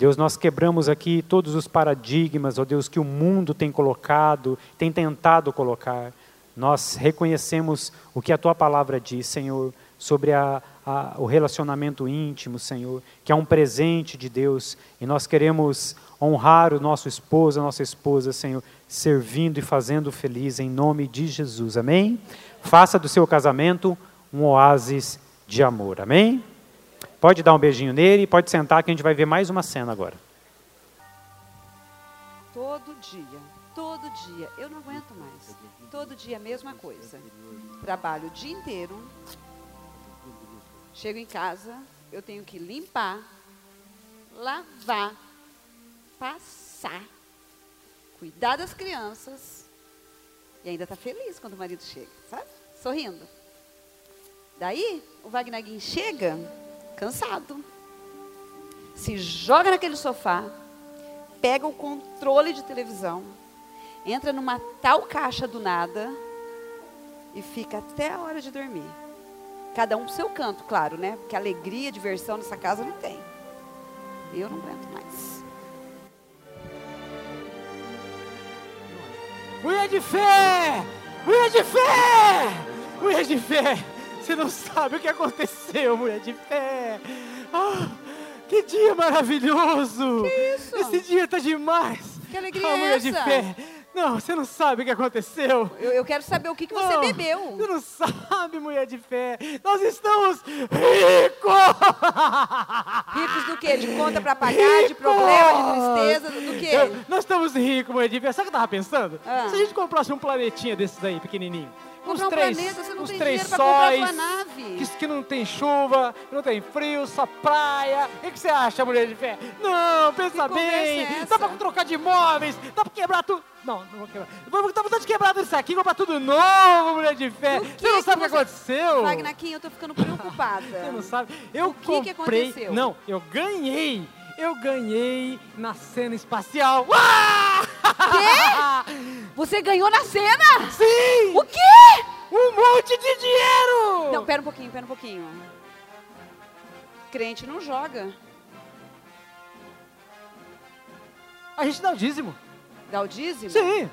Deus, nós quebramos aqui todos os paradigmas, ó Deus, que o mundo tem colocado, tem tentado colocar. Nós reconhecemos o que a tua palavra diz, Senhor, sobre a, a, o relacionamento íntimo, Senhor, que é um presente de Deus, e nós queremos honrar o nosso esposo, a nossa esposa, Senhor, servindo e fazendo feliz em nome de Jesus. Amém? Faça do seu casamento um oásis de amor. Amém? Pode dar um beijinho nele, pode sentar que a gente vai ver mais uma cena agora. Todo dia, todo dia, eu não aguento mais. Todo dia a mesma coisa. Trabalho o dia inteiro. Chego em casa, eu tenho que limpar, lavar, passar, cuidar das crianças e ainda está feliz quando o marido chega, sabe? Sorrindo. Daí, o Wagner chega cansado, se joga naquele sofá, pega o controle de televisão, entra numa tal caixa do nada e fica até a hora de dormir. Cada um pro seu canto, claro, né? Porque alegria, diversão nessa casa não tem. Eu não aguento mais. Mulher de fé! Mulher de fé! Mulher de fé! Você não sabe o que aconteceu, mulher de fé! Ah, que dia maravilhoso! Que isso? Esse dia tá demais! Que alegria ah, mulher de fé! Não, você não sabe o que aconteceu. Eu, eu quero saber o que, que você Não, bebeu. Você não sabe, mulher de fé. Nós estamos ricos! Ricos do quê? De conta para pagar, de problema, de tristeza, do quê? Eu- nós estamos ricos, mulher de fé. Sabe o que eu tava pensando? Ah. Se a gente comprasse um planetinha desses aí, pequenininho. Comprar uns um três, planeta, tem três sóis. Que, que não tem chuva, não tem frio, só praia. O que, que você acha, mulher de fé? Não, pensa Que bem. é Dá pra trocar de imóveis, dá pra quebrar tudo. Não, não vou quebrar. Vamos dar vontade de quebrar isso aqui, comprar tudo novo, mulher de fé. Que Você não sabe o que que você- aconteceu? Wagner, aqui eu tô ficando preocupada. Você não sabe. Eu O que que comprei. aconteceu? Não, eu ganhei. Eu ganhei na cena espacial. Ah! Você ganhou na cena? Sim! O quê? Um monte de dinheiro! Não, pera um pouquinho, pera um pouquinho. Crente não joga. A gente dá o dízimo. Dá o dízimo? Sim.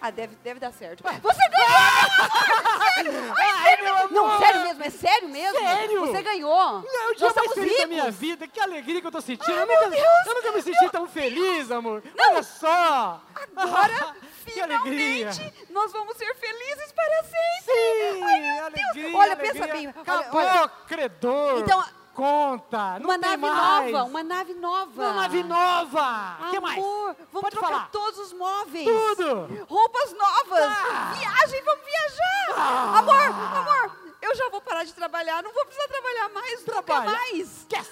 Ah, deve, deve dar certo. Você ganhou! Ai, meu amor! Não, sério mesmo, é sério mesmo? Sério? Você ganhou. É o dia Nós mais feliz da minha vida. Que alegria que eu tô sentindo. Ai, eu, meu nunca, Deus. eu nunca me senti tão feliz, amor. Olha só. Agora, que alegria. finalmente, nós vamos ser felizes para sempre. Sim, Ai, meu alegria, Deus. Olha, alegria. pensa bem. Olha, Acabou, olha. credor. Então, conta. Não uma nave mais. nova, uma nave nova. Uma nave nova. O que mais? Amor, vamos Pode trocar falar. todos os móveis. Tudo. Roupas novas. Ah. Viagem, vamos viajar. Ah. Amor, amor, eu já vou parar de trabalhar. Não vou precisar trabalhar mais, nunca Trabalha. mais. Esquece.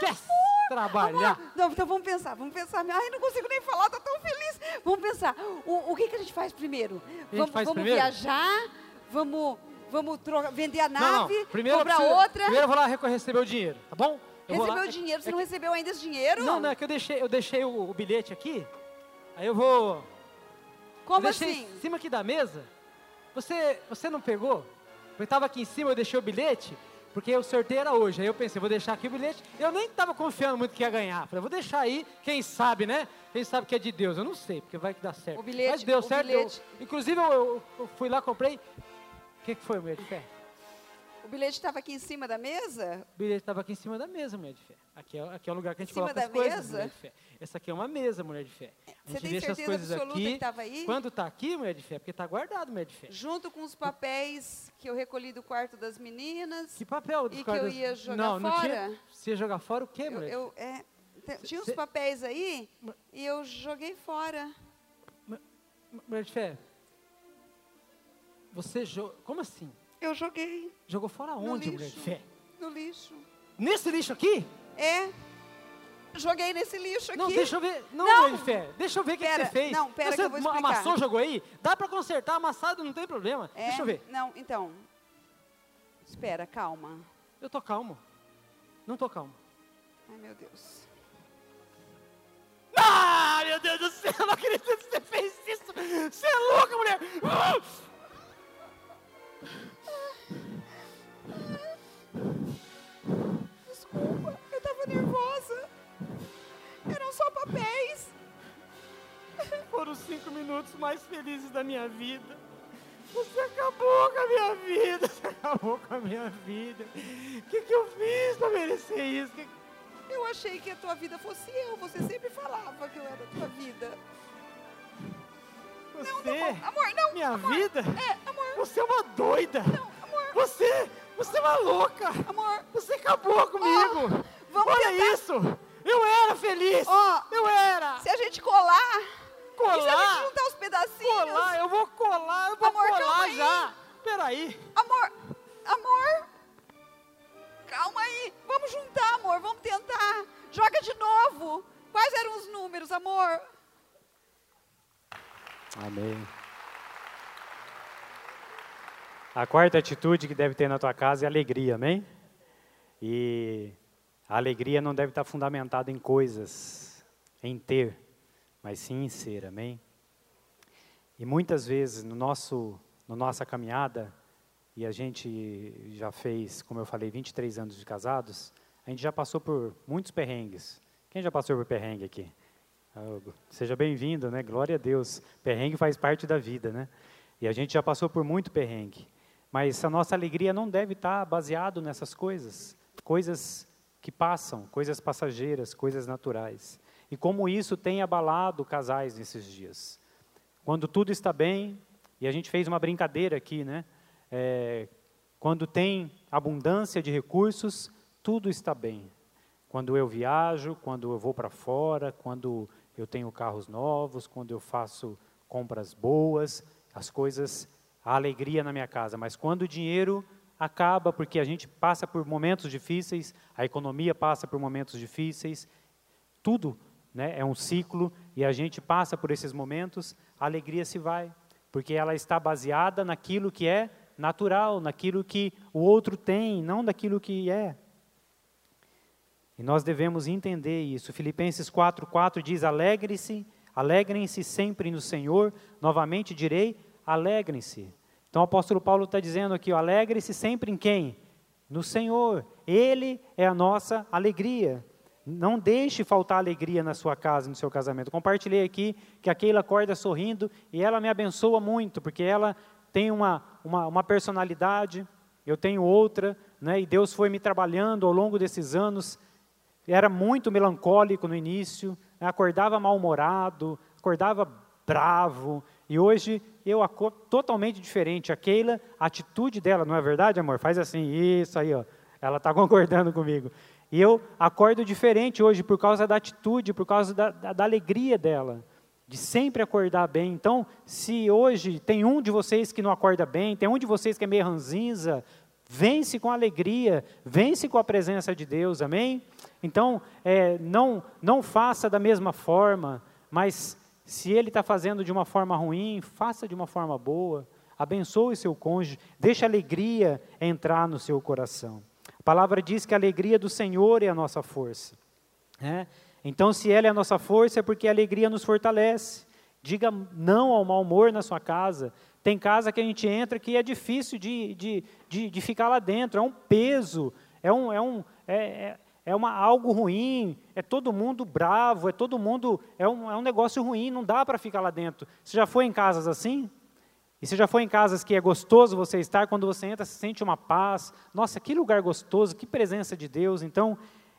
Esquece. Amor, Trabalhar. Não, então vamos pensar, vamos pensar. Ai, não consigo nem falar, tô tão feliz. Vamos pensar. O, o que, que a gente faz primeiro? vamos faz vamos primeiro? viajar, vamos, vamos vender a Não, nave, não. Primeiro eu comprar preciso- outra. Primeiro eu vou lá receber o dinheiro, tá bom? Eu Recebeu o dinheiro, você é não recebeu ainda esse dinheiro? Não, não, é que eu deixei, eu deixei o, o bilhete aqui. Aí eu vou. Como eu deixei assim? em cima aqui da mesa. Você, você não pegou? Eu estava aqui em cima, eu deixei o bilhete, porque o sorteio era hoje. Aí eu pensei, vou deixar aqui o bilhete. Eu nem estava confiando muito que ia ganhar. Falei, vou deixar aí, quem sabe, né? Quem sabe que é de Deus. Eu não sei, porque vai que dá certo. O bilhete- Mas deu certo. eu- inclusive, eu- eu fui lá, comprei. O que, que foi, mulher de fé? O bilhete estava aqui em cima da mesa? O bilhete estava aqui em cima da mesa, mulher de fé. Aqui é, aqui é o lugar que a gente Em cima coloca as da coisas, mesa? mulher de fé. Essa aqui é uma mesa, mulher de fé. A Você gente tem deixa as certeza coisas absoluta aqui. que estava aí? Quando está aqui, mulher de fé, porque está guardado, mulher de fé. Junto com os papéis que eu recolhi do quarto das meninas. Que papel? E dos que eu ia jogar não, Não fora? tinha... Você ia jogar fora o quê, Eu, mulher? eu, é, te- tinha uns papéis aí e eu joguei fora. Mulher de fé, você jogou... Como assim? Eu joguei Jogou fora onde, mulher de fé? no lixo. Nesse lixo aqui? É, joguei nesse lixo aqui. Não, deixa eu ver. Não, Não. mulher de fé. Deixa eu ver o que, você fez. não, pera você que eu vou explicar. amassou, jogou aí? Dá pra consertar, amassado, não tem problema. É, Deixa eu ver. Não, então. Espera, calma. Eu tô calmo. Não tô calmo. Ai, meu Deus. Ah, meu Deus do céu, não acredito que você fez isso. Você é louca, mulher. Ah! Desculpa, eu tava nervosa. Eram só papéis. Foram os cinco minutos mais felizes da minha vida. Você acabou com a minha vida. Você acabou com a minha vida. O que, que eu fiz pra merecer isso? Que- Eu achei que a tua vida fosse eu. Você sempre falava que eu era a tua vida. Você, Não, bom. Amor, não. minha amor. vida? É, amor. Você é uma doida. Não, amor. Você, você é uma louca. Amor. Você acabou comigo. vamos Olha tentar- isso. Eu era feliz. Ó, eu era. Se a gente colar. E se a gente Colar. juntar os pedacinhos? Colar, eu vou colar, eu vou Amor, colar aí. já. Peraí. Amor, amor. Amém. A quarta atitude que deve ter na tua casa é alegria, amém? E a alegria não deve estar fundamentada em coisas, em ter, mas sim em ser, amém? E muitas vezes no nosso, na nossa caminhada, e a gente já fez, como eu falei, 23 anos de casados, a gente já passou por muitos perrengues. Quem já passou por perrengue aqui? Seja bem-vindo, né? Glória a Deus. Perrengue faz parte da vida, né? E a gente já passou por muito perrengue. Mas a nossa alegria não deve estar baseado nessas coisas, coisas que passam, coisas passageiras, coisas naturais. E como isso tem abalado casais nesses dias. Quando tudo está bem, e a gente fez uma brincadeira aqui, né? É, quando tem abundância de recursos, tudo está bem. Quando eu viajo, quando eu vou para fora, quando eu tenho carros novos, quando eu faço compras boas, as coisas, a alegria na minha casa. Mas quando o dinheiro acaba, porque a gente passa por momentos difíceis, a economia passa por momentos difíceis, tudo né, é um ciclo e a gente passa por esses momentos, a alegria se vai, porque ela está baseada naquilo que é natural, naquilo que o outro tem, não daquilo que é. E nós devemos entender isso. Filipenses 4:4 diz: "Alegre-se, alegrem-se sempre no Senhor". Novamente direi: alegrem-se. Então o apóstolo Paulo está dizendo aqui: alegre-se sempre em quem? No Senhor. Ele é a nossa alegria. Não deixe faltar alegria na sua casa, no seu casamento. Compartilhei aqui que a Keila acorda sorrindo e ela me abençoa muito, porque ela tem uma, uma, uma personalidade, eu tenho outra, né, e Deus foi me trabalhando ao longo desses anos. Era muito melancólico no início, né, acordava mal-humorado, acordava bravo, e hoje eu acordo totalmente diferente. A Keila, a atitude dela, não é verdade, amor? Faz assim, isso aí, ó. Ela está concordando comigo. E eu acordo diferente hoje por causa da atitude, por causa da, da, da alegria dela, de sempre acordar bem. Então, se hoje tem um de vocês que não acorda bem, tem um de vocês que é meio ranzinza, vence com alegria, vence com a presença de Deus, amém? Então, é, não, não faça da mesma forma, mas se ele está fazendo de uma forma ruim, faça de uma forma boa, abençoe seu cônjuge, deixe a alegria entrar no seu coração. A palavra diz que a alegria do Senhor é a nossa força. Né? Então, se ela é a nossa força, é porque a alegria nos fortalece. Diga não ao mau humor na sua casa. Tem casa que a gente entra que é difícil de, de, de, de ficar lá dentro, é um peso, é, um, é, um, é, é, é uma, algo ruim, é todo mundo bravo, é todo mundo. É um, é um negócio ruim, não dá para ficar lá dentro. Você já foi em casas assim? E você já foi em casas que é gostoso você estar, quando você entra, você sente uma paz. Nossa, que lugar gostoso, que presença de Deus. Então,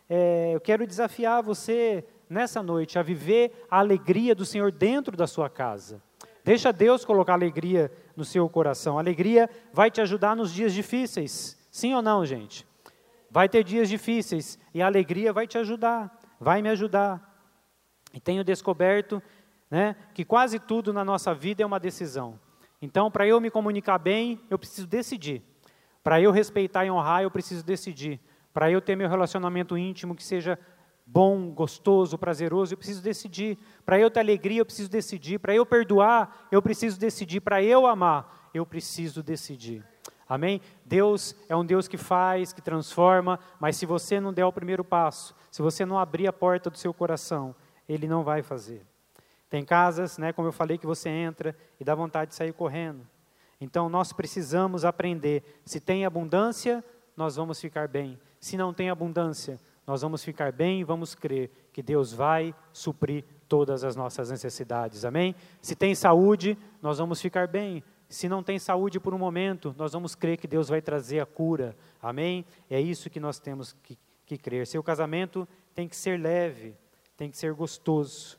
é, eu quero desafiar você nessa noite a viver a alegria do Senhor dentro da sua casa. Deixa Deus colocar alegria no seu coração. A alegria vai te ajudar nos dias difíceis. Sim ou não, gente? Vai ter dias difíceis e a alegria vai te ajudar, vai me ajudar. E tenho descoberto né, que quase tudo na nossa vida é uma decisão. Então, para eu me comunicar bem, eu preciso decidir. Para eu respeitar e honrar, eu preciso decidir. Para eu ter meu relacionamento íntimo que seja bom, gostoso, prazeroso, eu preciso decidir. Para eu ter alegria, eu preciso decidir. Para eu perdoar, eu preciso decidir. Para eu amar, eu preciso decidir. Amém? Deus é um Deus que faz, que transforma, mas se você não der o primeiro passo, se você não abrir a porta do seu coração, Ele não vai fazer. Tem casas, né, como eu falei, que você entra e dá vontade de sair correndo. Então nós precisamos aprender. Se tem abundância, nós vamos ficar bem. Se não tem abundância, nós vamos ficar bem e vamos crer que Deus vai suprir todas as nossas necessidades. Amém? Se tem saúde, nós vamos ficar bem. Se não tem saúde por um momento, nós vamos crer que Deus vai trazer a cura. Amém? É isso que nós temos que, que crer. Seu casamento tem que ser leve, tem que ser gostoso.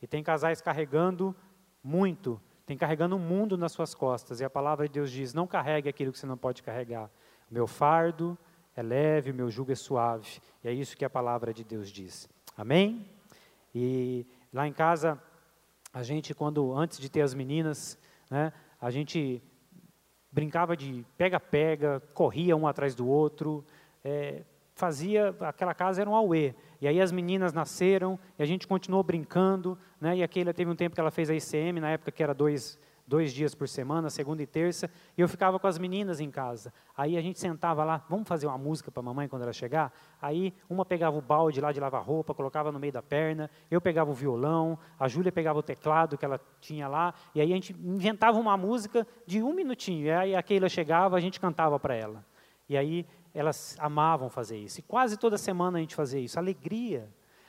E tem casais carregando muito, tem carregando o um mundo nas suas costas. E a palavra de Deus diz: não carregue aquilo que você não pode carregar. Meu fardo é leve, meu jugo é suave. E é isso que a palavra de Deus diz. Amém? E lá em casa, a gente, quando antes de ter as meninas, né, a gente brincava de pega-pega, corria um atrás do outro, é, fazia, aquela casa era um auê. E aí as meninas nasceram, e a gente continuou brincando, né, e a Keila teve um tempo que ela fez a ICM, na época que era dois, dois dias por semana, segunda e terça, e eu ficava com as meninas em casa. Aí a gente sentava lá, vamos fazer uma música para a mamãe quando ela chegar? Aí uma pegava o balde lá de lavar roupa, colocava no meio da perna, eu pegava o violão, a Júlia pegava o teclado que ela tinha lá, e aí a gente inventava uma música de um minutinho, e aí a Keila chegava, a gente cantava para ela. E aí elas amavam fazer isso. E quase toda semana a gente fazia isso. Alegria,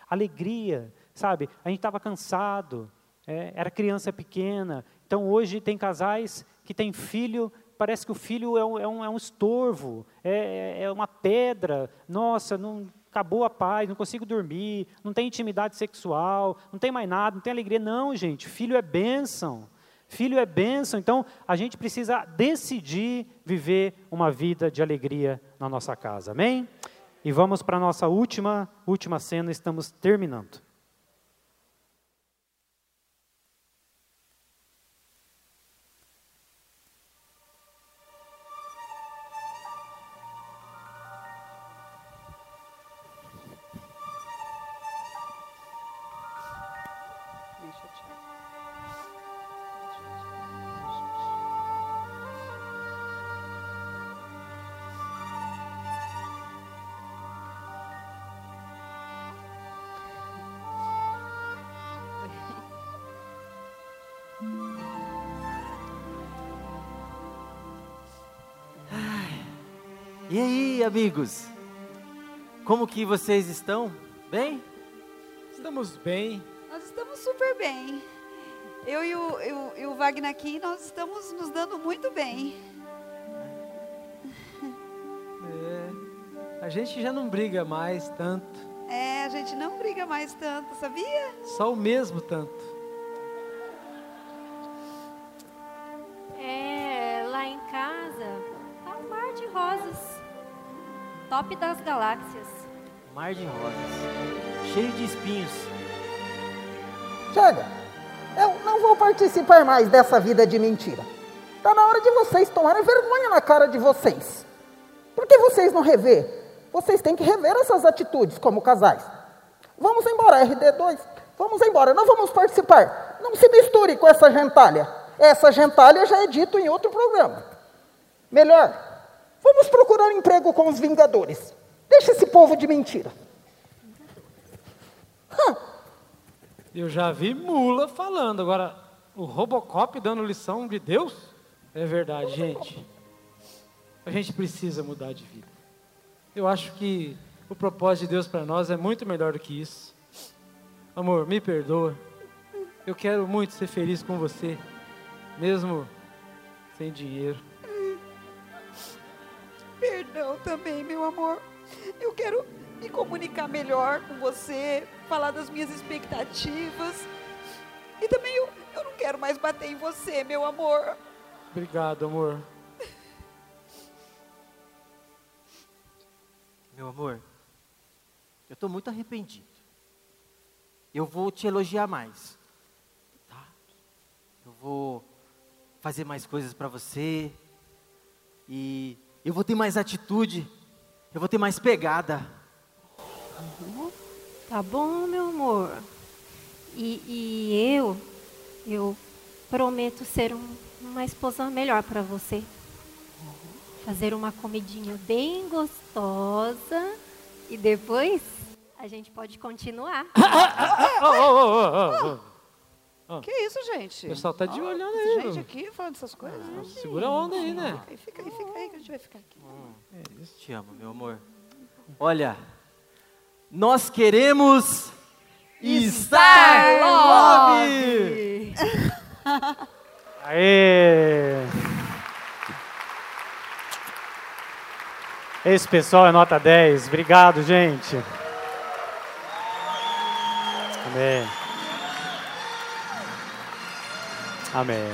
alegria, sabe? A gente estava cansado, é, era criança pequena, então, hoje tem casais que têm filho, parece que o filho é um, é um, é um estorvo, é, é, é uma pedra. Nossa, não, acabou a paz, não consigo dormir, não tem intimidade sexual, não tem mais nada, não tem alegria. Não, gente, filho é bênção. Filho é bênção, então a gente precisa decidir viver uma vida de alegria na nossa casa, amém? E vamos para a nossa última, última cena, estamos terminando. E aí, amigos? Como que vocês estão? Bem? Estamos bem. Nós estamos super bem. Eu e o, eu, e o Wagner aqui, nós estamos nos dando muito bem. É, a gente já não briga mais tanto. É, a gente não briga mais tanto, sabia? Só o mesmo tanto. Das galáxias. Mar de rosas, cheio de espinhos. Chega! Eu não vou participar mais dessa vida de mentira. Está na hora de vocês tomarem vergonha na cara de vocês. Por que vocês não rever? Vocês têm que rever essas atitudes como casais. Vamos embora, RD2. Vamos embora, não vamos participar. Não se misture com essa gentalha. Essa gentalha já é dito em outro programa. Melhor, vamos procurar emprego com os Vingadores. Deixa esse povo de mentira. Hã. Eu já vi mula falando, agora o Robocop dando lição de Deus? É verdade, gente. A gente precisa mudar de vida. Eu acho que o propósito de Deus para nós é muito melhor do que isso. Amor, me perdoa. Eu quero muito ser feliz com você, mesmo sem dinheiro. Perdão também, meu amor. Eu quero me comunicar melhor com você, falar das minhas expectativas. E também eu, eu não quero mais bater em você, meu amor. Obrigado, amor. Meu amor, eu estou muito arrependido. Eu vou te elogiar mais. Tá? Eu vou fazer mais coisas para você. E eu vou ter mais atitude. Eu vou ter mais pegada. Tá bom, meu amor. E, e eu, eu prometo ser um- uma esposa melhor para você. Fazer uma comidinha bem gostosa e depois a gente pode continuar. Oh, oh, oh, oh. Que isso, gente? O pessoal tá de olho essa aí, gente aqui falando essas coisas. né? Segura a onda aí, né? Aí fica aí, fica aí que a gente vai ficar aqui. Te amo, meu amor. Olha, nós queremos estar love. Aê! Esse pessoal é nota 10. Obrigado, gente. Amém. Amém.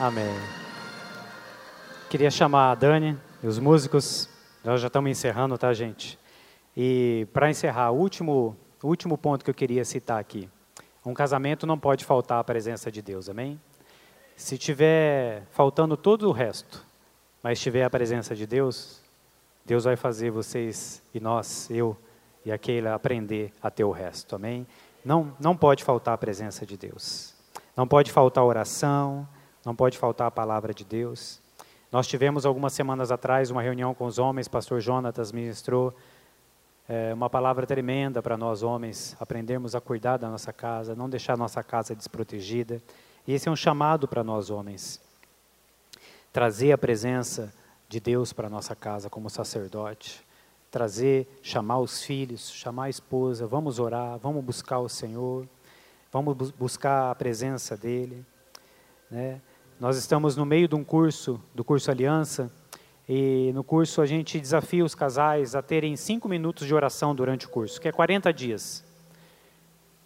Amém. Queria chamar a Dani e os músicos. Nós já estamos encerrando, tá, gente? E para encerrar, o último, último ponto que eu queria citar aqui. Um casamento não pode faltar a presença de Deus, amém? Se tiver faltando todo o resto, mas tiver a presença de Deus, Deus vai fazer vocês e nós, eu e aquele aprender a ter o resto, amém? Não, não pode faltar a presença de Deus. Não pode faltar a oração, não pode faltar a palavra de Deus. Nós tivemos algumas semanas atrás uma reunião com os homens, pastor Jonatas ministrou é, uma palavra tremenda para nós homens, aprendermos a cuidar da nossa casa, não deixar nossa casa desprotegida. E esse é um chamado para nós homens. Trazer a presença de Deus para nossa casa como sacerdote. Trazer, chamar os filhos, chamar a esposa, vamos orar, vamos buscar o Senhor, vamos bu buscar a presença dEle. Né? Nós estamos no meio de um curso, do curso Aliança, e no curso a gente desafia os casais a terem cinco minutos de oração durante o curso, que é 40 dias.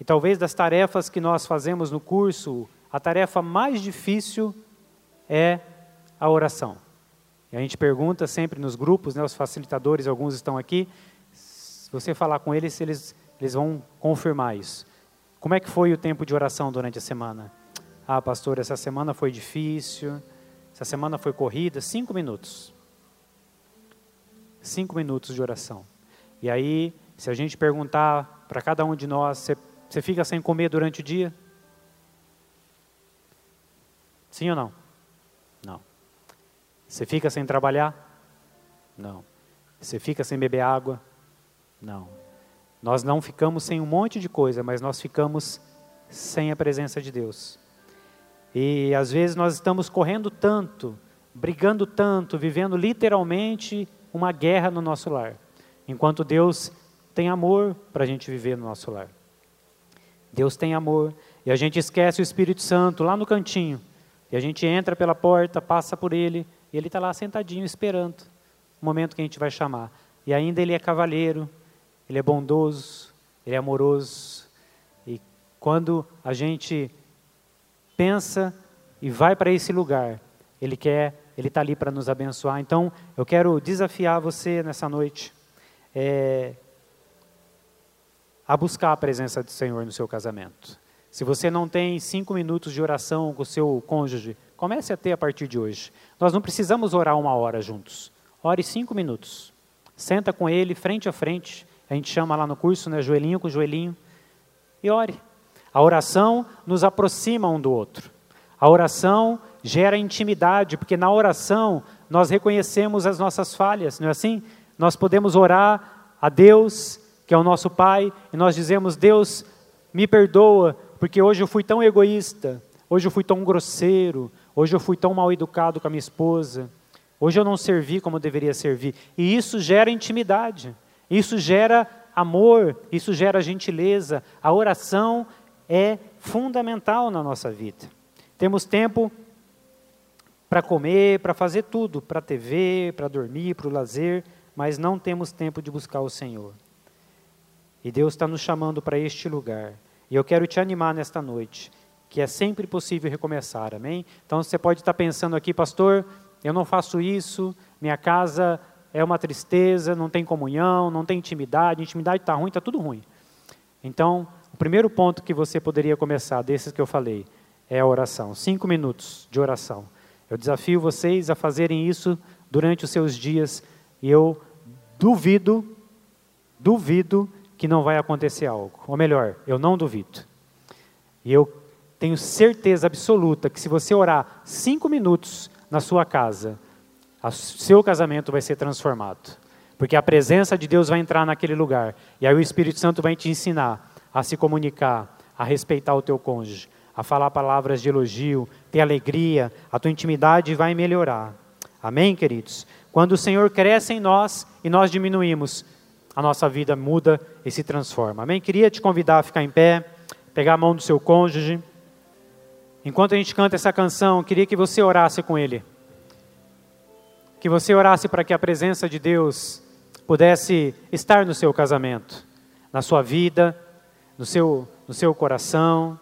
E talvez das tarefas que nós fazemos no curso, a tarefa mais difícil é a oração. E a gente pergunta sempre nos grupos, né, os facilitadores, alguns estão aqui, se você falar com eles, eles, eles vão confirmar isso. Como é que foi o tempo de oração durante a semana? Ah, pastor, essa semana foi difícil, essa semana foi corrida, cinco minutos cinco minutos de oração. E aí, se a gente perguntar para cada um de nós, você, você fica sem comer durante o dia? Sim ou não? Não. Você fica sem trabalhar? Não. Você fica sem beber água? Não. Nós não ficamos sem um monte de coisa, mas nós ficamos sem a presença de Deus. E às vezes nós estamos correndo tanto, brigando tanto, vivendo literalmente uma guerra no nosso lar, enquanto Deus tem amor para a gente viver no nosso lar. Deus tem amor e a gente esquece o Espírito Santo lá no cantinho e a gente entra pela porta, passa por ele e ele está lá sentadinho esperando o momento que a gente vai chamar. E ainda ele é cavalheiro, ele é bondoso, ele é amoroso e quando a gente pensa e vai para esse lugar, ele quer Ele está ali para nos abençoar. Então, eu quero desafiar você nessa noite é, a buscar a presença do Senhor no seu casamento. Se você não tem cinco minutos de oração com o seu cônjuge, comece a ter a partir de hoje. Nós não precisamos orar uma hora juntos. Ore cinco minutos. Senta com ele, frente a frente. A gente chama lá no curso, né, joelhinho com joelhinho. E ore. A oração nos aproxima um do outro. A oração gera intimidade, porque na oração nós reconhecemos as nossas falhas, não é assim? Nós podemos orar a Deus, que é o nosso Pai, e nós dizemos: Deus, me perdoa, porque hoje eu fui tão egoísta, hoje eu fui tão grosseiro, hoje eu fui tão mal educado com a minha esposa, hoje eu não servi como eu deveria servir. E isso gera intimidade, isso gera amor, isso gera gentileza. A oração é fundamental na nossa vida. Temos tempo para comer, para fazer tudo, para TV, para dormir, para o lazer, mas não temos tempo de buscar o Senhor. E Deus está nos chamando para este lugar. E eu quero te animar nesta noite, que é sempre possível recomeçar, amém? Então você pode estar pensando aqui, pastor, eu não faço isso, minha casa é uma tristeza, não tem comunhão, não tem intimidade, intimidade está ruim, está tudo ruim. Então, o primeiro ponto que você poderia começar, desses que eu falei, é a oração. Cinco minutos de oração. Eu desafio vocês a fazerem isso durante os seus dias e eu duvido, duvido que não vai acontecer algo. Ou melhor, eu não duvido. E eu tenho certeza absoluta que se você orar cinco minutos na sua casa, o seu casamento vai ser transformado. Porque a presença de Deus vai entrar naquele lugar. E aí o Espírito Santo vai te ensinar a se comunicar, a respeitar o teu cônjuge, a falar palavras de elogio, ter alegria, a tua intimidade vai melhorar. Amém, queridos? Quando o Senhor cresce em nós e nós diminuímos, a nossa vida muda e se transforma. Amém? Queria te convidar a ficar em pé, pegar a mão do seu cônjuge. Enquanto a gente canta essa canção, queria que você orasse com ele. Que você orasse para que a presença de Deus pudesse estar no seu casamento, na sua vida, no seu, no seu coração